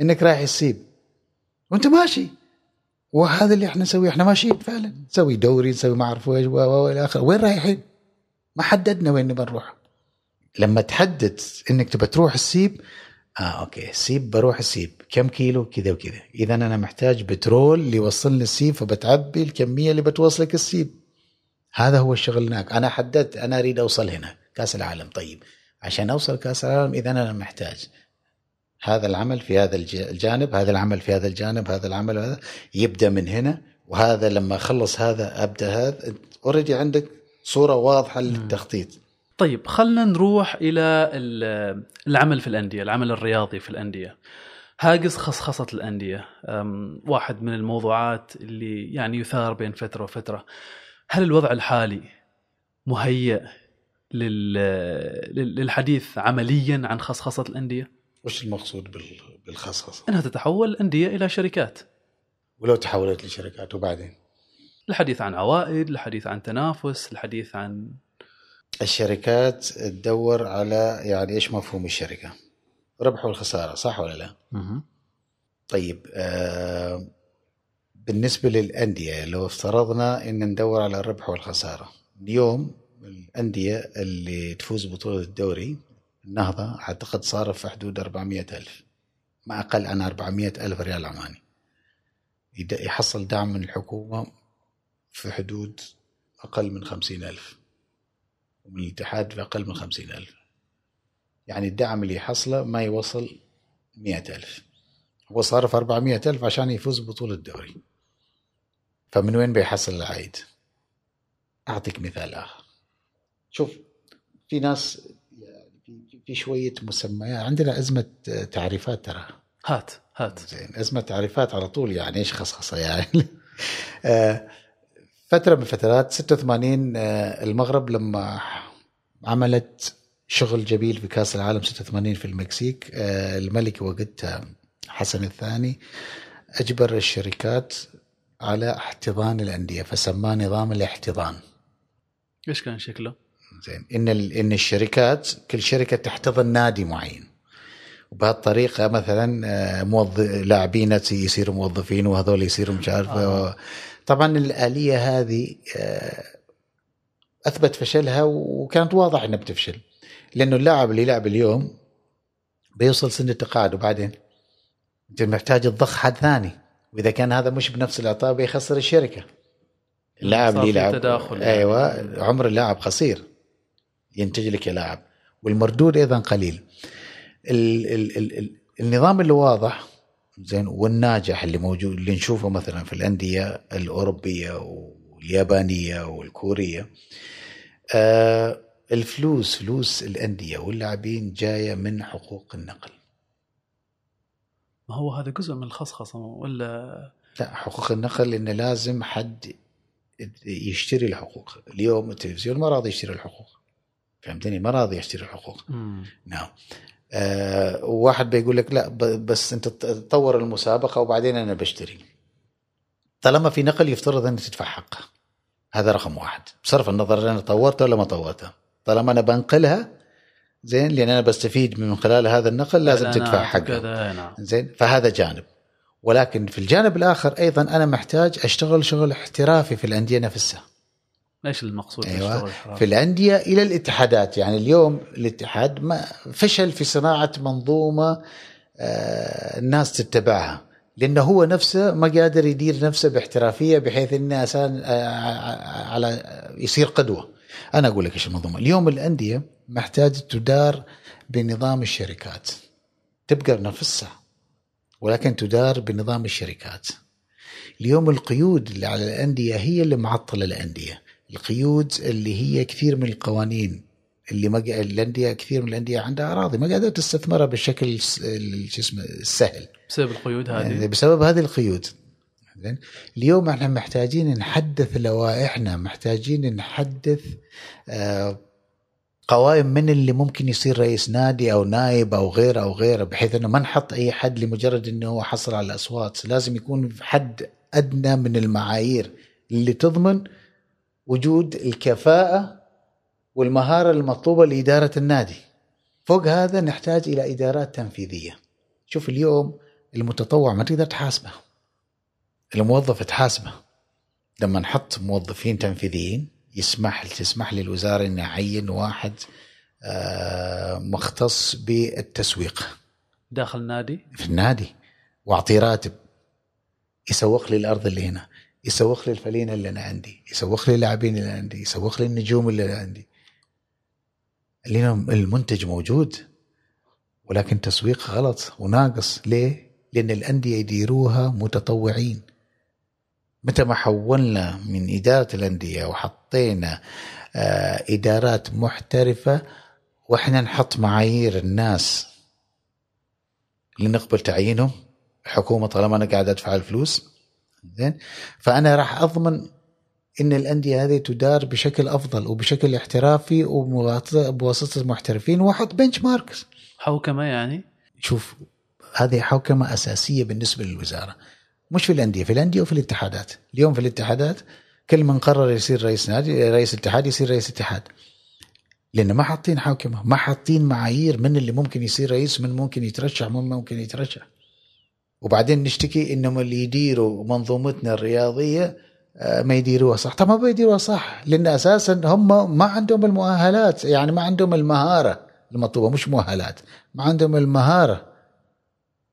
إنك رايح السيب. وأنت ماشي. وهذا اللي إحنا نسويه. إحنا ماشيين فعلا. نسوي دوري نسوي ما أعرف إيش والى آخره. وين رايحين؟ ما حددنا وين نبغى نروح. لما تحدد إنك تبى تروح السيب آه okay. سيب بروح السيب كم كيلو؟ كذا وكذا. اذا أنا محتاج بترول ليوصلني السيب فبتعبي الكمية اللي بتوصلك السيب. هذا هو الشغل هناك. أنا حددت أنا أريد أوصل هنا كأس العالم. طيب. عشان أوصل كأس العالم اذا أنا محتاج هذا العمل في هذا الجانب هذا العمل في هذا الجانب هذا العمل هذا. يبدأ من هنا وهذا لما أخلص هذا أبدأ هذا. اوريدي عندك صورة واضحة للتخطيط. طيب خلنا نروح إلى العمل في الأندية العمل الرياضي في الأندية هاجس خصخصة الأندية واحد من الموضوعات اللي يعني يثار بين فترة وفترة هل الوضع الحالي مهيئ للحديث عمليا عن خصخصة الأندية؟ وش المقصود بالخصخصة؟ أنها تتحول الأندية إلى شركات ولو تحولت لشركات وبعدين؟ الحديث عن عوائد الحديث عن تنافس الحديث عن الشركات تدور على يعني إيش مفهوم الشركة؟ ربح والخسارة صح ولا لا؟ مه. طيب آه بالنسبة للأندية لو افترضنا إن ندور على الربح والخسارة اليوم الأندية اللي تفوز بطولة الدوري النهضة أعتقد صارف في حدود 400 ألف ما أقل عن 400 ألف ريال عماني يحصل دعم من الحكومة في حدود أقل من 50 ألف ومن الاتحاد في أقل من خمسين ألف. يعني الدعم اللي يحصله ما يوصل مئة ألف. هو صارف أربعمية ألف عشان يفوز ببطولة الدوري. فمن وين بيحصل العائد؟ أعطيك مثال آخر. شوف في ناس يعني في- شوية مسميات عندنا أزمة تعريفات ترى. هات هات. زين أزمة تعريفات على طول يعني إيش خصخصة يعني؟ [LAUGHS] آه، فترة من الفترات 86 آه، المغرب لما عملت شغل جميل في كأس العالم 86 في المكسيك آه، الملك وقتها حسن الثاني أجبر الشركات على احتضان الأندية فسماه نظام الاحتضان إيش كان شكله؟ زين إن إن الشركات كل شركة تحتضن نادي معين وبهالطريقة مثلا آه، موظف لاعبين يصيروا موظفين وهذول يصيروا مش عارف آه. طبعا الآلية هذه آه، أثبت فشلها وكانت واضح إنها بتفشل لأنه اللاعب اللي يلعب اليوم بيوصل سن التقاعد وبعدين انت محتاج تضخ حد ثاني وإذا كان هذا مش بنفس الأعطاء بيخسر الشركة اللاعب اللي يلعب تداخل يعني. أيوه عمر اللاعب قصير ينتج لك يا لاعب والمردود أيضا قليل ال ال ال ال النظام اللي واضح زين والناجح اللي موجود اللي نشوفه مثلا في الأندية الأوروبية واليابانية والكورية آه الفلوس فلوس الأندية واللاعبين جاية من حقوق النقل. ما هو هذا جزء من الخصخصة ولا؟ لا حقوق النقل انه لازم حد يشتري الحقوق. اليوم التلفزيون ما راضي يشتري الحقوق. فهمتني؟ ما راضي يشتري الحقوق. نعم. آه واحد بيقول لك لا بس انت تطور المسابقة وبعدين أنا بشتري. طالما في نقل يفترض ان تدفع حقه هذا رقم واحد. بصرف النظر أنا طورتها ولا ما طورتها طالما أنا بنقلها زين لأن أنا بستفيد من خلال هذا النقل لازم تدفع حقه وكذا، نعم. زين فهذا جانب. ولكن في الجانب الآخر أيضا أنا محتاج أشتغل شغل احترافي في الأندية نفسها. إيش المقصود الحرام؟ في الأندية إلى الاتحادات يعني اليوم الاتحاد ما فشل في صناعة منظومة آه، الناس تتبعها لأنه هو نفسه ما قادر يدير نفسه باحترافية بحيث إنه أسان آه، على يصير قدوة. أنا أقول لك إيش المنظومة. اليوم الأندية محتاجه تدار بنظام الشركات. تبقى نفسها ولكن تدار بنظام الشركات. اليوم القيود اللي على الأندية هي اللي معطلة الأندية. القيود اللي هي كثير من القوانين اللي ما الأندية كثير من الأندية عندها أراضي ما قادرة تستثمرها بالشكل شو اسمه السهل. بسبب القيود يعني هذه بسبب هذه القيود. زين؟ اليوم إحنا محتاجين نحدث لوائحنا محتاجين نحدث آه، قوائم من اللي ممكن يصير رئيس نادي أو نائب أو غيره أو غيره بحيث إنه ما نحط أي حد لمجرد إنه هو حصل على الأصوات. لازم يكون حد أدنى من المعايير اللي تضمن وجود الكفاءة والمهارة المطلوبة لإدارة النادي. فوق هذا نحتاج إلى إدارات تنفيذية. شوف اليوم المتطوع ما تقدر تحاسبه. الموظف تحاسبه. لما نحط موظفين تنفيذيين يسمح تسمح لي الوزاره ان اعين واحد آه، مختص بالتسويق. داخل نادي في النادي. واعطيه راتب يسوق لي الأرض اللي هنا. يسوق لي الفلينه اللي أنا عندي يسوق لي اللاعبين اللي عندي يسوق لي النجوم اللي أنا عندي. اليوم المنتج موجود ولكن تسويق غلط وناقص. ليه؟ لأن الأندية يديروها متطوعين. متى ما حولنا من إدارة الأندية وحطينا آه، إدارات محترفة وإحنا نحط معايير الناس اللي نقبل تعيينهم الحكومة طالما أنا قاعد أدفع الفلوس زين؟ فأنا راح أضمن إن الأندية هذه تدار بشكل أفضل وبشكل احترافي وبواسطه محترفين وأحط بنش ماركس حوكمة يعني؟ شوف هذه حوكمة أساسية بالنسبة للوزارة مش في الأندية في الأندية وفي الاتحادات. اليوم في الاتحادات كل من قرر يصير رئيس نادي رئيس اتحاد يصير رئيس اتحاد. لأن ما حاطين حوكمة ما حاطين معايير من اللي ممكن يصير رئيس من ممكن يترشح من ممكن يترشح. وبعدين نشتكي إنهم اللي يديروا منظومتنا الرياضية آه، ما يديروها صح. طب ما بيديروها صح لأن أساسا هم ما عندهم المؤهلات يعني ما عندهم المهارة المطلوبة مش مؤهلات ما عندهم المهارة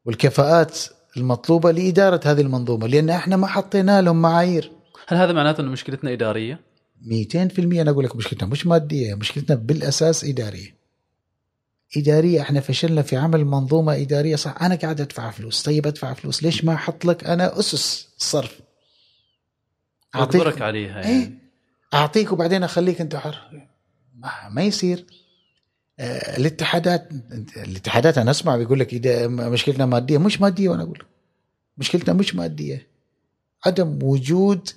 والكفاءات المطلوبة لإدارة هذه المنظومة لأن إحنا ما حطينا لهم معايير. هل هذا معناته انه مشكلتنا إدارية؟ 200% أنا أقول لك مشكلتنا مش مادية مشكلتنا بالأساس إدارية. إدارية إحنا فشلنا في عمل منظومة إدارية صح. أنا قاعد أدفع فلوس. طيب أدفع فلوس. ليش ما أحط لك أنا أسس الصرف اجبرك عليها يعني. إيه؟ أعطيك وبعدين أخليك أنت حر. ما, ما يصير. آه، الاتحادات الاتحادات أنا أسمع بيقول لك إذا مشكلتنا مادية. مش مادية وأنا أقول مشكلتنا مش مادية. عدم وجود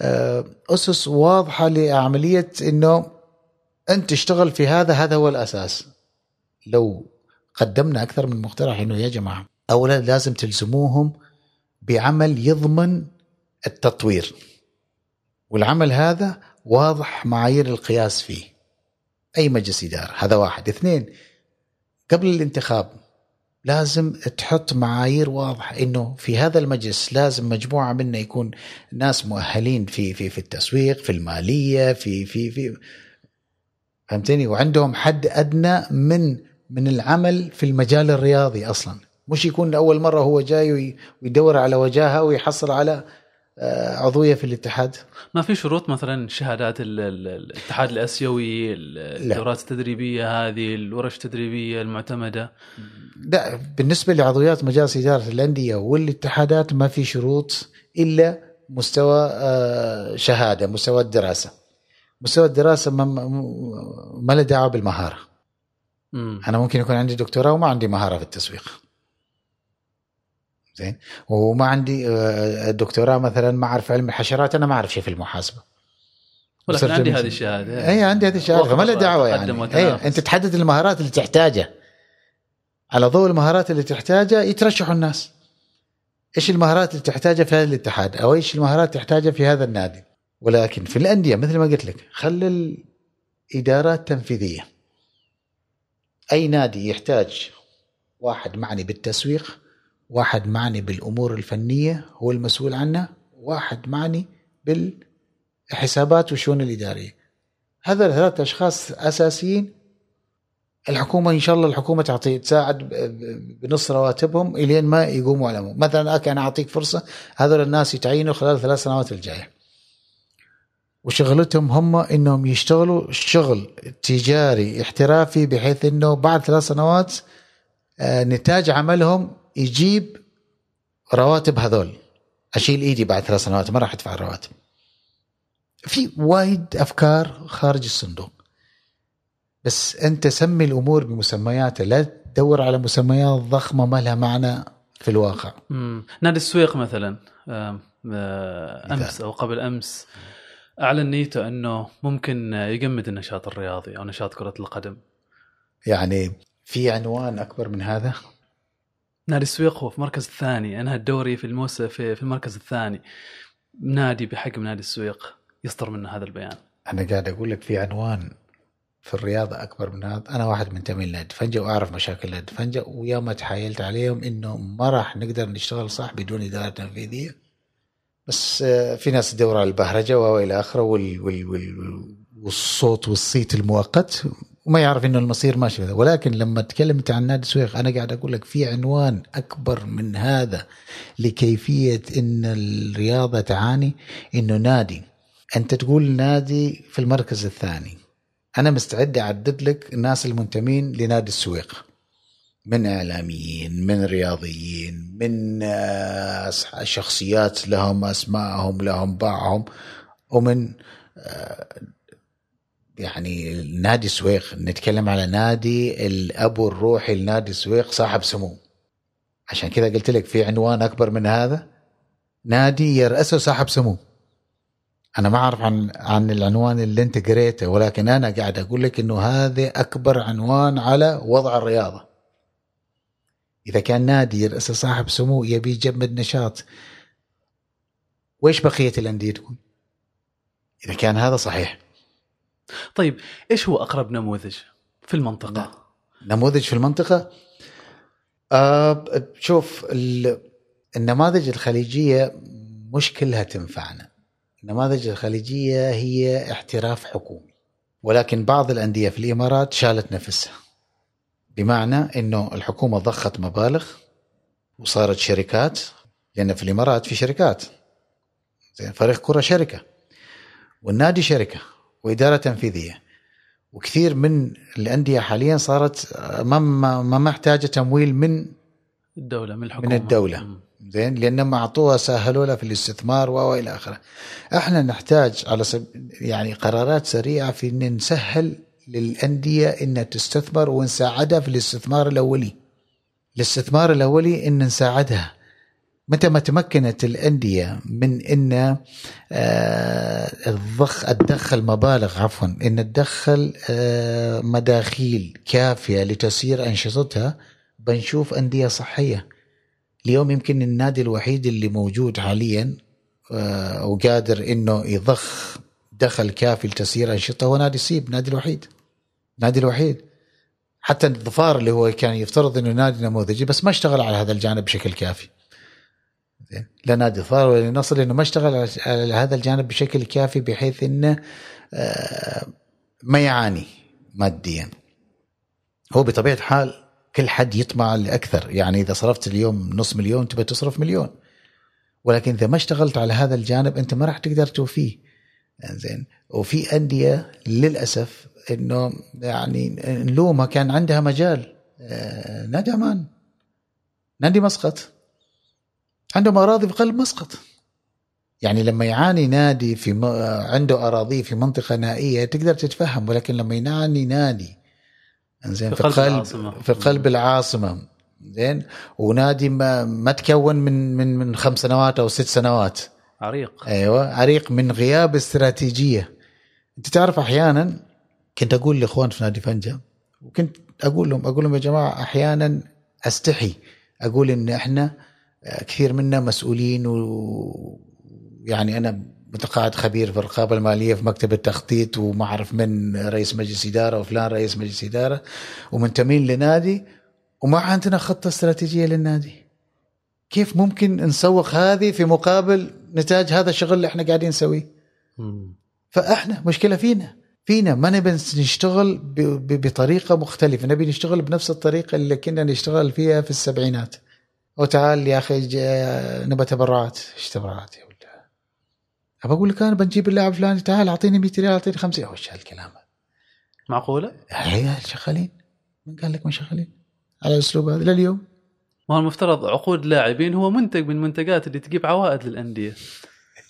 آه، أسس واضحة لعملية إنه أنت تشتغل في هذا هذا هو الأساس. لو قدمنا أكثر من مقترح إنه يا جماعة أولا لازم تلزموهم بعمل يضمن التطوير. والعمل هذا واضح معايير القياس فيه. أي مجلس إدارة هذا واحد. اثنين قبل الانتخاب لازم تحط معايير واضحة إنه في هذا المجلس لازم مجموعة منا يكون ناس مؤهلين في في في التسويق في المالية في في في. فهمتني؟ وعندهم حد أدنى من من العمل في المجال الرياضي أصلا. مش يكون اول مرة هو جاي ويدور على وجاهة ويحصل على آه، عضوية في الاتحاد. ما في شروط مثلا شهادات ال- ال- الاتحاد الأسيوي الدورات التدريبية هذه الورش التدريبية المعتمدة؟ لا بالنسبة لعضويات مجالس إدارة الأندية والاتحادات ما في شروط إلا مستوى آه، شهادة مستوى الدراسة. مستوى الدراسة ما له دعوه بالمهاره مم. أنا ممكن يكون عندي دكتوراه وما عندي مهارة في التسويق. زين؟ وما عندي آه، دكتوراه مثلا ما أعرف علم الحشرات أنا ما أعرف شيء في المحاسبة. ولكن صرت عندي من- هذه الشهادة اي عندي هذه الشهادة. فما له دعوة يعني. وتنافس. أنت تحدد المهارات اللي تحتاجها. على ضوء المهارات اللي تحتاجها يترشحوا الناس. إيش المهارات اللي تحتاجها في هذا الاتحاد؟ أو إيش المهارات اللي تحتاجها في هذا النادي؟ ولكن في الأندية مثل ما قلت لك خلي الإدارات تنفيذية. أي نادي يحتاج واحد معني بالتسويق واحد معني بالأمور الفنية هو المسؤول عنها واحد معني بالحسابات والشؤون الإدارية. هذا الثلاث أشخاص أساسيين. الحكومة إن شاء الله الحكومة تعطي تساعد بنص رواتبهم إلين ما يقوموا على. مثلا أنا أعطيك فرصة هذول الناس يتعينوا خلال ثلاث سنوات الجاية. وشغلتهم هم إنهم يشتغلوا شغل تجاري احترافي بحيث إنه بعد ثلاث سنوات آه، نتاج عملهم يجيب رواتب هذول. أشيل إيدي بعد ثلاث سنوات ما راح أدفع الرواتب. في وايد أفكار خارج الصندوق. بس أنت سمي الأمور بمسمياتها لا تدور على مسميات ضخمة ما لها معنى في الواقع. مم. نادي السويق مثلا آه، أمس أو قبل أمس. أعلن نيته أنه ممكن يجمد النشاط الرياضي أو نشاط كرة القدم. يعني في عنوان أكبر من هذا؟ نادي السويق هو في المركز الثاني. أنهى الدوري في الموسم في, في المركز الثاني. نادي بحجم نادي السويق يصدر منه هذا البيان. أنا قاعد أقول لك في عنوان في الرياضة أكبر من هذا. أنا واحد منتمي لنادي فنجة وأعرف مشاكل نادي فنجة ويوم تحايلت عليهم إنه ما راح نقدر نشتغل صح بدون إدارة تنفيذية بس آه، في ناس تدور على البهرجة وإلى آخره وال وال وال والصوت والصيت المؤقت وما يعرف إنه المصير ماشي كذا ولكن لما تكلمت عن نادي السويق أنا قاعد أقول لك في عنوان أكبر من هذا لكيفية إن الرياضة تعاني إنه نادي. أنت تقول نادي في المركز الثاني. أنا مستعد أعدد لك الناس المنتمين لنادي السويق. من إعلاميين من رياضيين من آه، شخصيات لهم اسمائهم لهم باعهم ومن آه، يعني نادي السويق نتكلم على نادي الابو الروحي لنادي السويق صاحب سمو. عشان كذا قلت لك في عنوان أكبر من هذا. نادي يرأسه صاحب سمو. أنا ما أعرف عن عن العنوان اللي انت قريته ولكن أنا قاعد أقول لك إنه هذا أكبر عنوان على وضع الرياضة. إذا كان نادي يرأسه صاحب سمو يبي يجمد نشاط ويش بقية الأندية تقول؟ إذا كان هذا صحيح. طيب إيش هو أقرب نموذج في المنطقة؟ نموذج في المنطقة؟ آه شوف ال- النماذج الخليجية مش كلها تنفعنا. النماذج الخليجية هي احتراف حكومي ولكن بعض الأندية في الإمارات شالت نفسها. بمعنى إنه الحكومة ضخت مبالغ وصارت شركات لأن في الإمارات في شركات زين فريق كرة شركة والنادي شركة وإدارة تنفيذية وكثير من الأندية حاليا صارت ما ما ما محتاجه تمويل من الدولة من الحكومة من الدولة. مم. زين لأنهم أعطوها سهلوا لها في الاستثمار وإلى آخره. إحنا نحتاج على سب... يعني قرارات سريعة في إن نسهل للأندية انها تستثمر ونساعدها في الاستثمار الأولي. الاستثمار الأولي إن نساعدها. متى ما تمكنت الأندية من إن الضخ تدخل مبالغ عفوا إن تدخل آه، مداخيل كافية لتسيير أنشطتها بنشوف أندية صحية اليوم يمكن النادي الوحيد اللي موجود حاليا آه، وقادر إنه يضخ دخل كافي لتسيير أنشطة هو نادي سيب نادي الوحيد نادي الوحيد. حتى الظفار اللي هو كان يفترض إنه نادي نموذجي بس ما اشتغل على هذا الجانب بشكل كافي. لا نادي ظفار ولا نصر لأنه ما اشتغل على هذا الجانب بشكل كافي بحيث إنه آه، ما يعاني ماديا. هو بطبيعة الحال كل حد يطمع لأكثر. يعني إذا صرفت اليوم نص مليون تبى تصرف مليون. ولكن إذا ما اشتغلت على هذا الجانب أنت ما راح تقدر توفيه. زين. وفي أندية للأسف إنه يعني نلومها كان عندها مجال. آه، نادي عمان نادي مسقط. عندهم أراضي في قلب مسقط. يعني لما يعاني نادي في م... عنده أراضي في منطقة نائية تقدر تتفهم ولكن لما يعاني نادي زين في, في قلب العاصمة. في قلب العاصمة. زين ونادي ما, ما تكون من من من خمس سنوات أو ست سنوات. عريق. أيوه عريق من غياب استراتيجية. أنت تعرف أحيانا كنت أقول لإخوان في نادي فنجا وكنت أقول لهم أقول لهم يا جماعة أحيانا أستحي أقول إن إحنا كثير منا مسؤولين ويعني أنا متقاعد خبير في الرقابة المالية في مكتب التخطيط وما أعرف من رئيس مجلس إدارة وفلان رئيس مجلس إدارة ومنتمين لنادي وما عندنا خطة استراتيجية للنادي. كيف ممكن نسوق هذه في مقابل نتاج هذا الشغل اللي إحنا قاعدين نسويه؟ فإحنا مشكلة فينا. فينا ما نبي نشتغل بطريقة مختلفة نبي نشتغل بنفس الطريقة اللي كنا نشتغل فيها في السبعينات. وتعال يا أخي نبى تبرعات. إيش تبرعات يا ولد؟ أبى أقول لك أنا بنجيب اللاعب فلاني تعال أعطيني 100 ريال أعطيني 50 وش هالكلام؟ معقولة؟ هي شغالين. من قال لك ما شغالين؟ على الاسلوب هذا لليوم. ما هو المفترض عقود لاعبين هو منتج من منتجات اللي تجيب عوائد للأندية.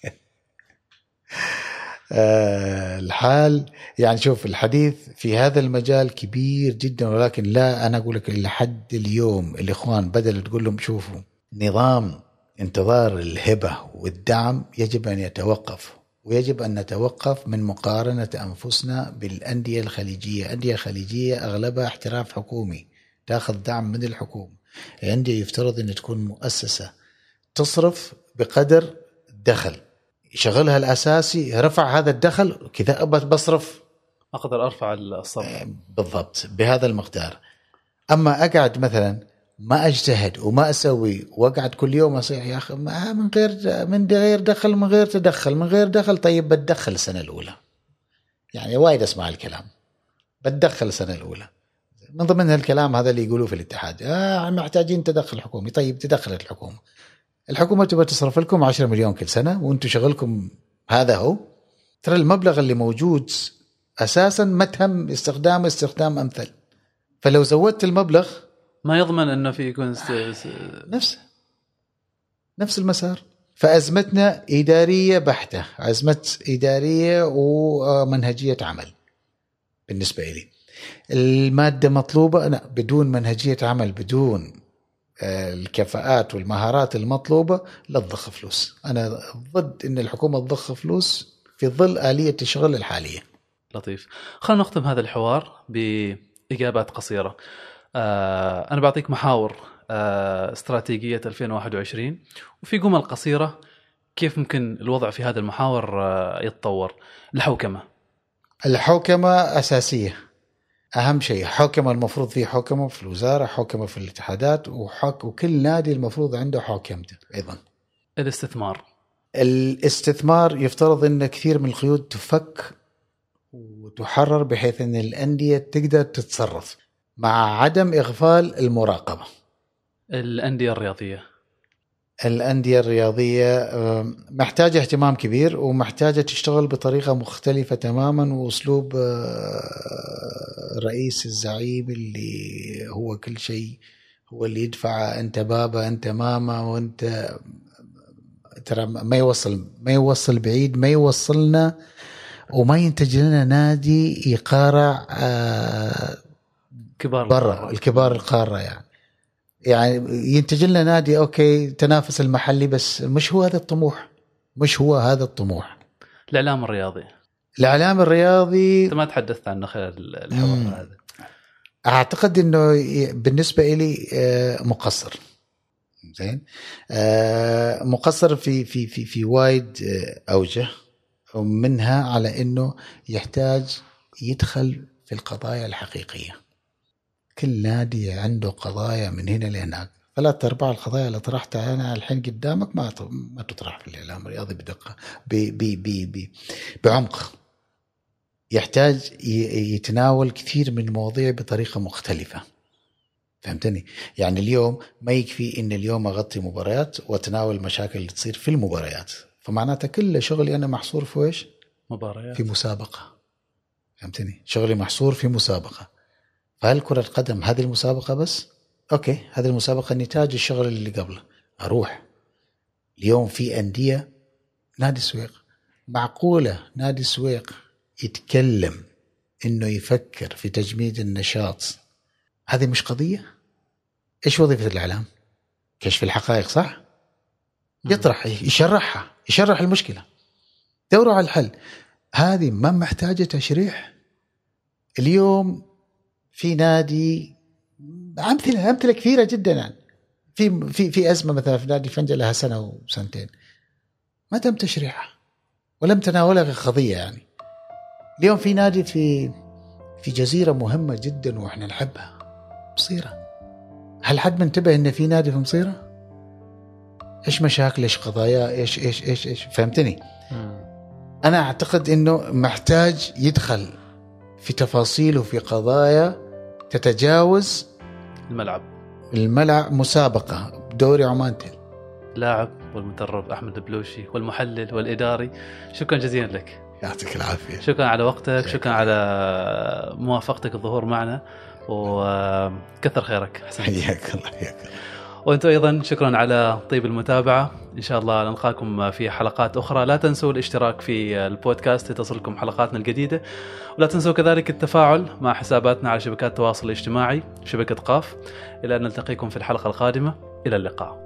[LAUGHS] الحال. يعني شوف الحديث في هذا المجال كبير جدا ولكن لا أنا أقول لك لحد اليوم الإخوان بدل تقول لهم شوفوا نظام انتظار الهبة والدعم يجب أن يتوقف ويجب أن نتوقف من مقارنة أنفسنا بالأندية الخليجية، انديه خليجيه أغلبها احتراف حكومي تأخذ دعم من الحكومة. الأندية يفترض أن تكون مؤسسة تصرف بقدر دخل. شغلها الأساسي رفع هذا الدخل كذا بصرف. أقدر أرفع الصرف. آه، بالضبط بهذا المقدار. أما أقعد مثلا ما أجتهد وما أسوي وأقعد كل يوم أصيح يا أخي من غير من غير دخل من غير تدخل من غير دخل طيب بتدخل السنة الأولى. يعني وايد أسمع الكلام. بتدخل السنة الأولى. من ضمن الكلام هذا اللي يقولوه في الاتحاد. آه محتاجين تدخل حكومي. طيب تدخلت الحكومة. الحكومة تبغى تصرف لكم 10 مليون كل سنة وأنتم شغلكم هذا هو. ترى المبلغ اللي موجود أساسا ما تهم استخدامه استخدام أمثل. فلو زودت المبلغ ما يضمن إنه في يكون نفسه نفس. المسار. فأزمتنا إدارية بحتة. أزمة إدارية ومنهجية عمل بالنسبة لي المادة مطلوبة؟ لا بدون منهجية عمل بدون الكفاءات والمهارات المطلوبة لا تضخ فلوس. أنا ضد أن الحكومة تضخ فلوس في ظل آلية الشغل الحالية. لطيف. خلينا نختم هذا الحوار بإجابات قصيرة. آه أنا بعطيك محاور آه استراتيجية 2021 وفي جمل قصيرة كيف ممكن الوضع في هذا المحاور آه يتطور. الحوكمة. الحوكمة أساسية. أهم شيء حوكمه المفروض في حوكمه في الوزارة حوكمه في الاتحادات وحك وكل نادي المفروض عنده حوكمته أيضا. الاستثمار. الاستثمار يفترض إن كثير من القيود تفك وتحرر بحيث إن الأندية تقدر تتصرف مع عدم إغفال المراقبة. الأندية الرياضية. الأندية الرياضية محتاجة اهتمام كبير ومحتاجة تشتغل بطريقة مختلفة تماما وأسلوب آه، رئيس الزعيم اللي هو كل شيء هو اللي يدفع أنت بابا أنت ماما وأنت ترى ما يوصل ما يوصل بعيد ما يوصلنا وما ينتج لنا نادي يقارع آه كبار. برا الكبار القارة يعني. يعني ينتج لنا نادي أوكي تنافس المحلي بس مش هو هذا الطموح. مش هو هذا الطموح. الإعلام الرياضي. الإعلام الرياضي أنت ما تحدثت عنه خلال الحوار هذا. أعتقد إنه بالنسبة لي آه، مقصر. زين؟ آه، مقصر في في في في وايد آه، أوجه ومنها على إنه يحتاج يدخل في القضايا الحقيقية. كل نادي عنده قضايا من هنا لهناك. ثلاث أرباع القضايا اللي طرحتها أنا الحين قدامك ما ما تطرح في الإعلام الرياضي بدقة ب ب ب بعمق. يحتاج يتناول كثير من المواضيع بطريقة مختلفة. فهمتني؟ يعني اليوم ما يكفي إن اليوم أغطي مباريات وأتناول المشاكل اللي تصير في المباريات. فمعناته كل شغلي أنا محصور في إيش؟ مباريات. في مسابقة. فهمتني؟ شغلي محصور في مسابقة. فهل كرة القدم هذه المسابقة بس؟ أوكي. هذه المسابقة نتاج الشغل اللي قبله. أروح. اليوم في أندية نادي السويق معقولة نادي السويق يتكلم إنه يفكر في تجميد النشاط. هذه مش قضية؟ إيش وظيفة الإعلام؟ كشف الحقائق صح؟ يطرح يشرحها يشرح المشكلة. دوروا على الحل. هذه ما محتاجة تشريح. اليوم في نادي أمثلة أمثلة كثيرة جدا يعني في في في أزمة مثلا في نادي فنجة لها سنة وسنتين. ما تم تشريحها ولم تناولها كقضيه يعني. اليوم في نادي في في جزيرة مهمة جدا وإحنا نحبها مصيرة. هل حد منتبه إن في نادي في مصيرة؟ إيش مشاكل إيش قضايا إيش إيش إيش إيش؟ فهمتني؟ أنا أعتقد إنه محتاج يدخل في تفاصيل وفي قضايا تتجاوز الملعب. الملعب مسابقة دوري عمان تل. لاعب والمدرب أحمد البلوشي والمحلل والإداري. شكرا جزيلا لك. يعطيك العافية. شكرا على وقتك شكرا. على موافقتك الظهور معنا وكثر خيرك حياك الله حياك وأنتم أيضا شكرا على طيب المتابعة. إن شاء الله نلقاكم في حلقات أخرى. لا تنسوا الاشتراك في البودكاست لتصلكم حلقاتنا الجديدة. ولا تنسوا كذلك التفاعل مع حساباتنا على شبكات التواصل الاجتماعي شبكة قاف. إلى أن نلتقيكم في الحلقة القادمة. إلى اللقاء.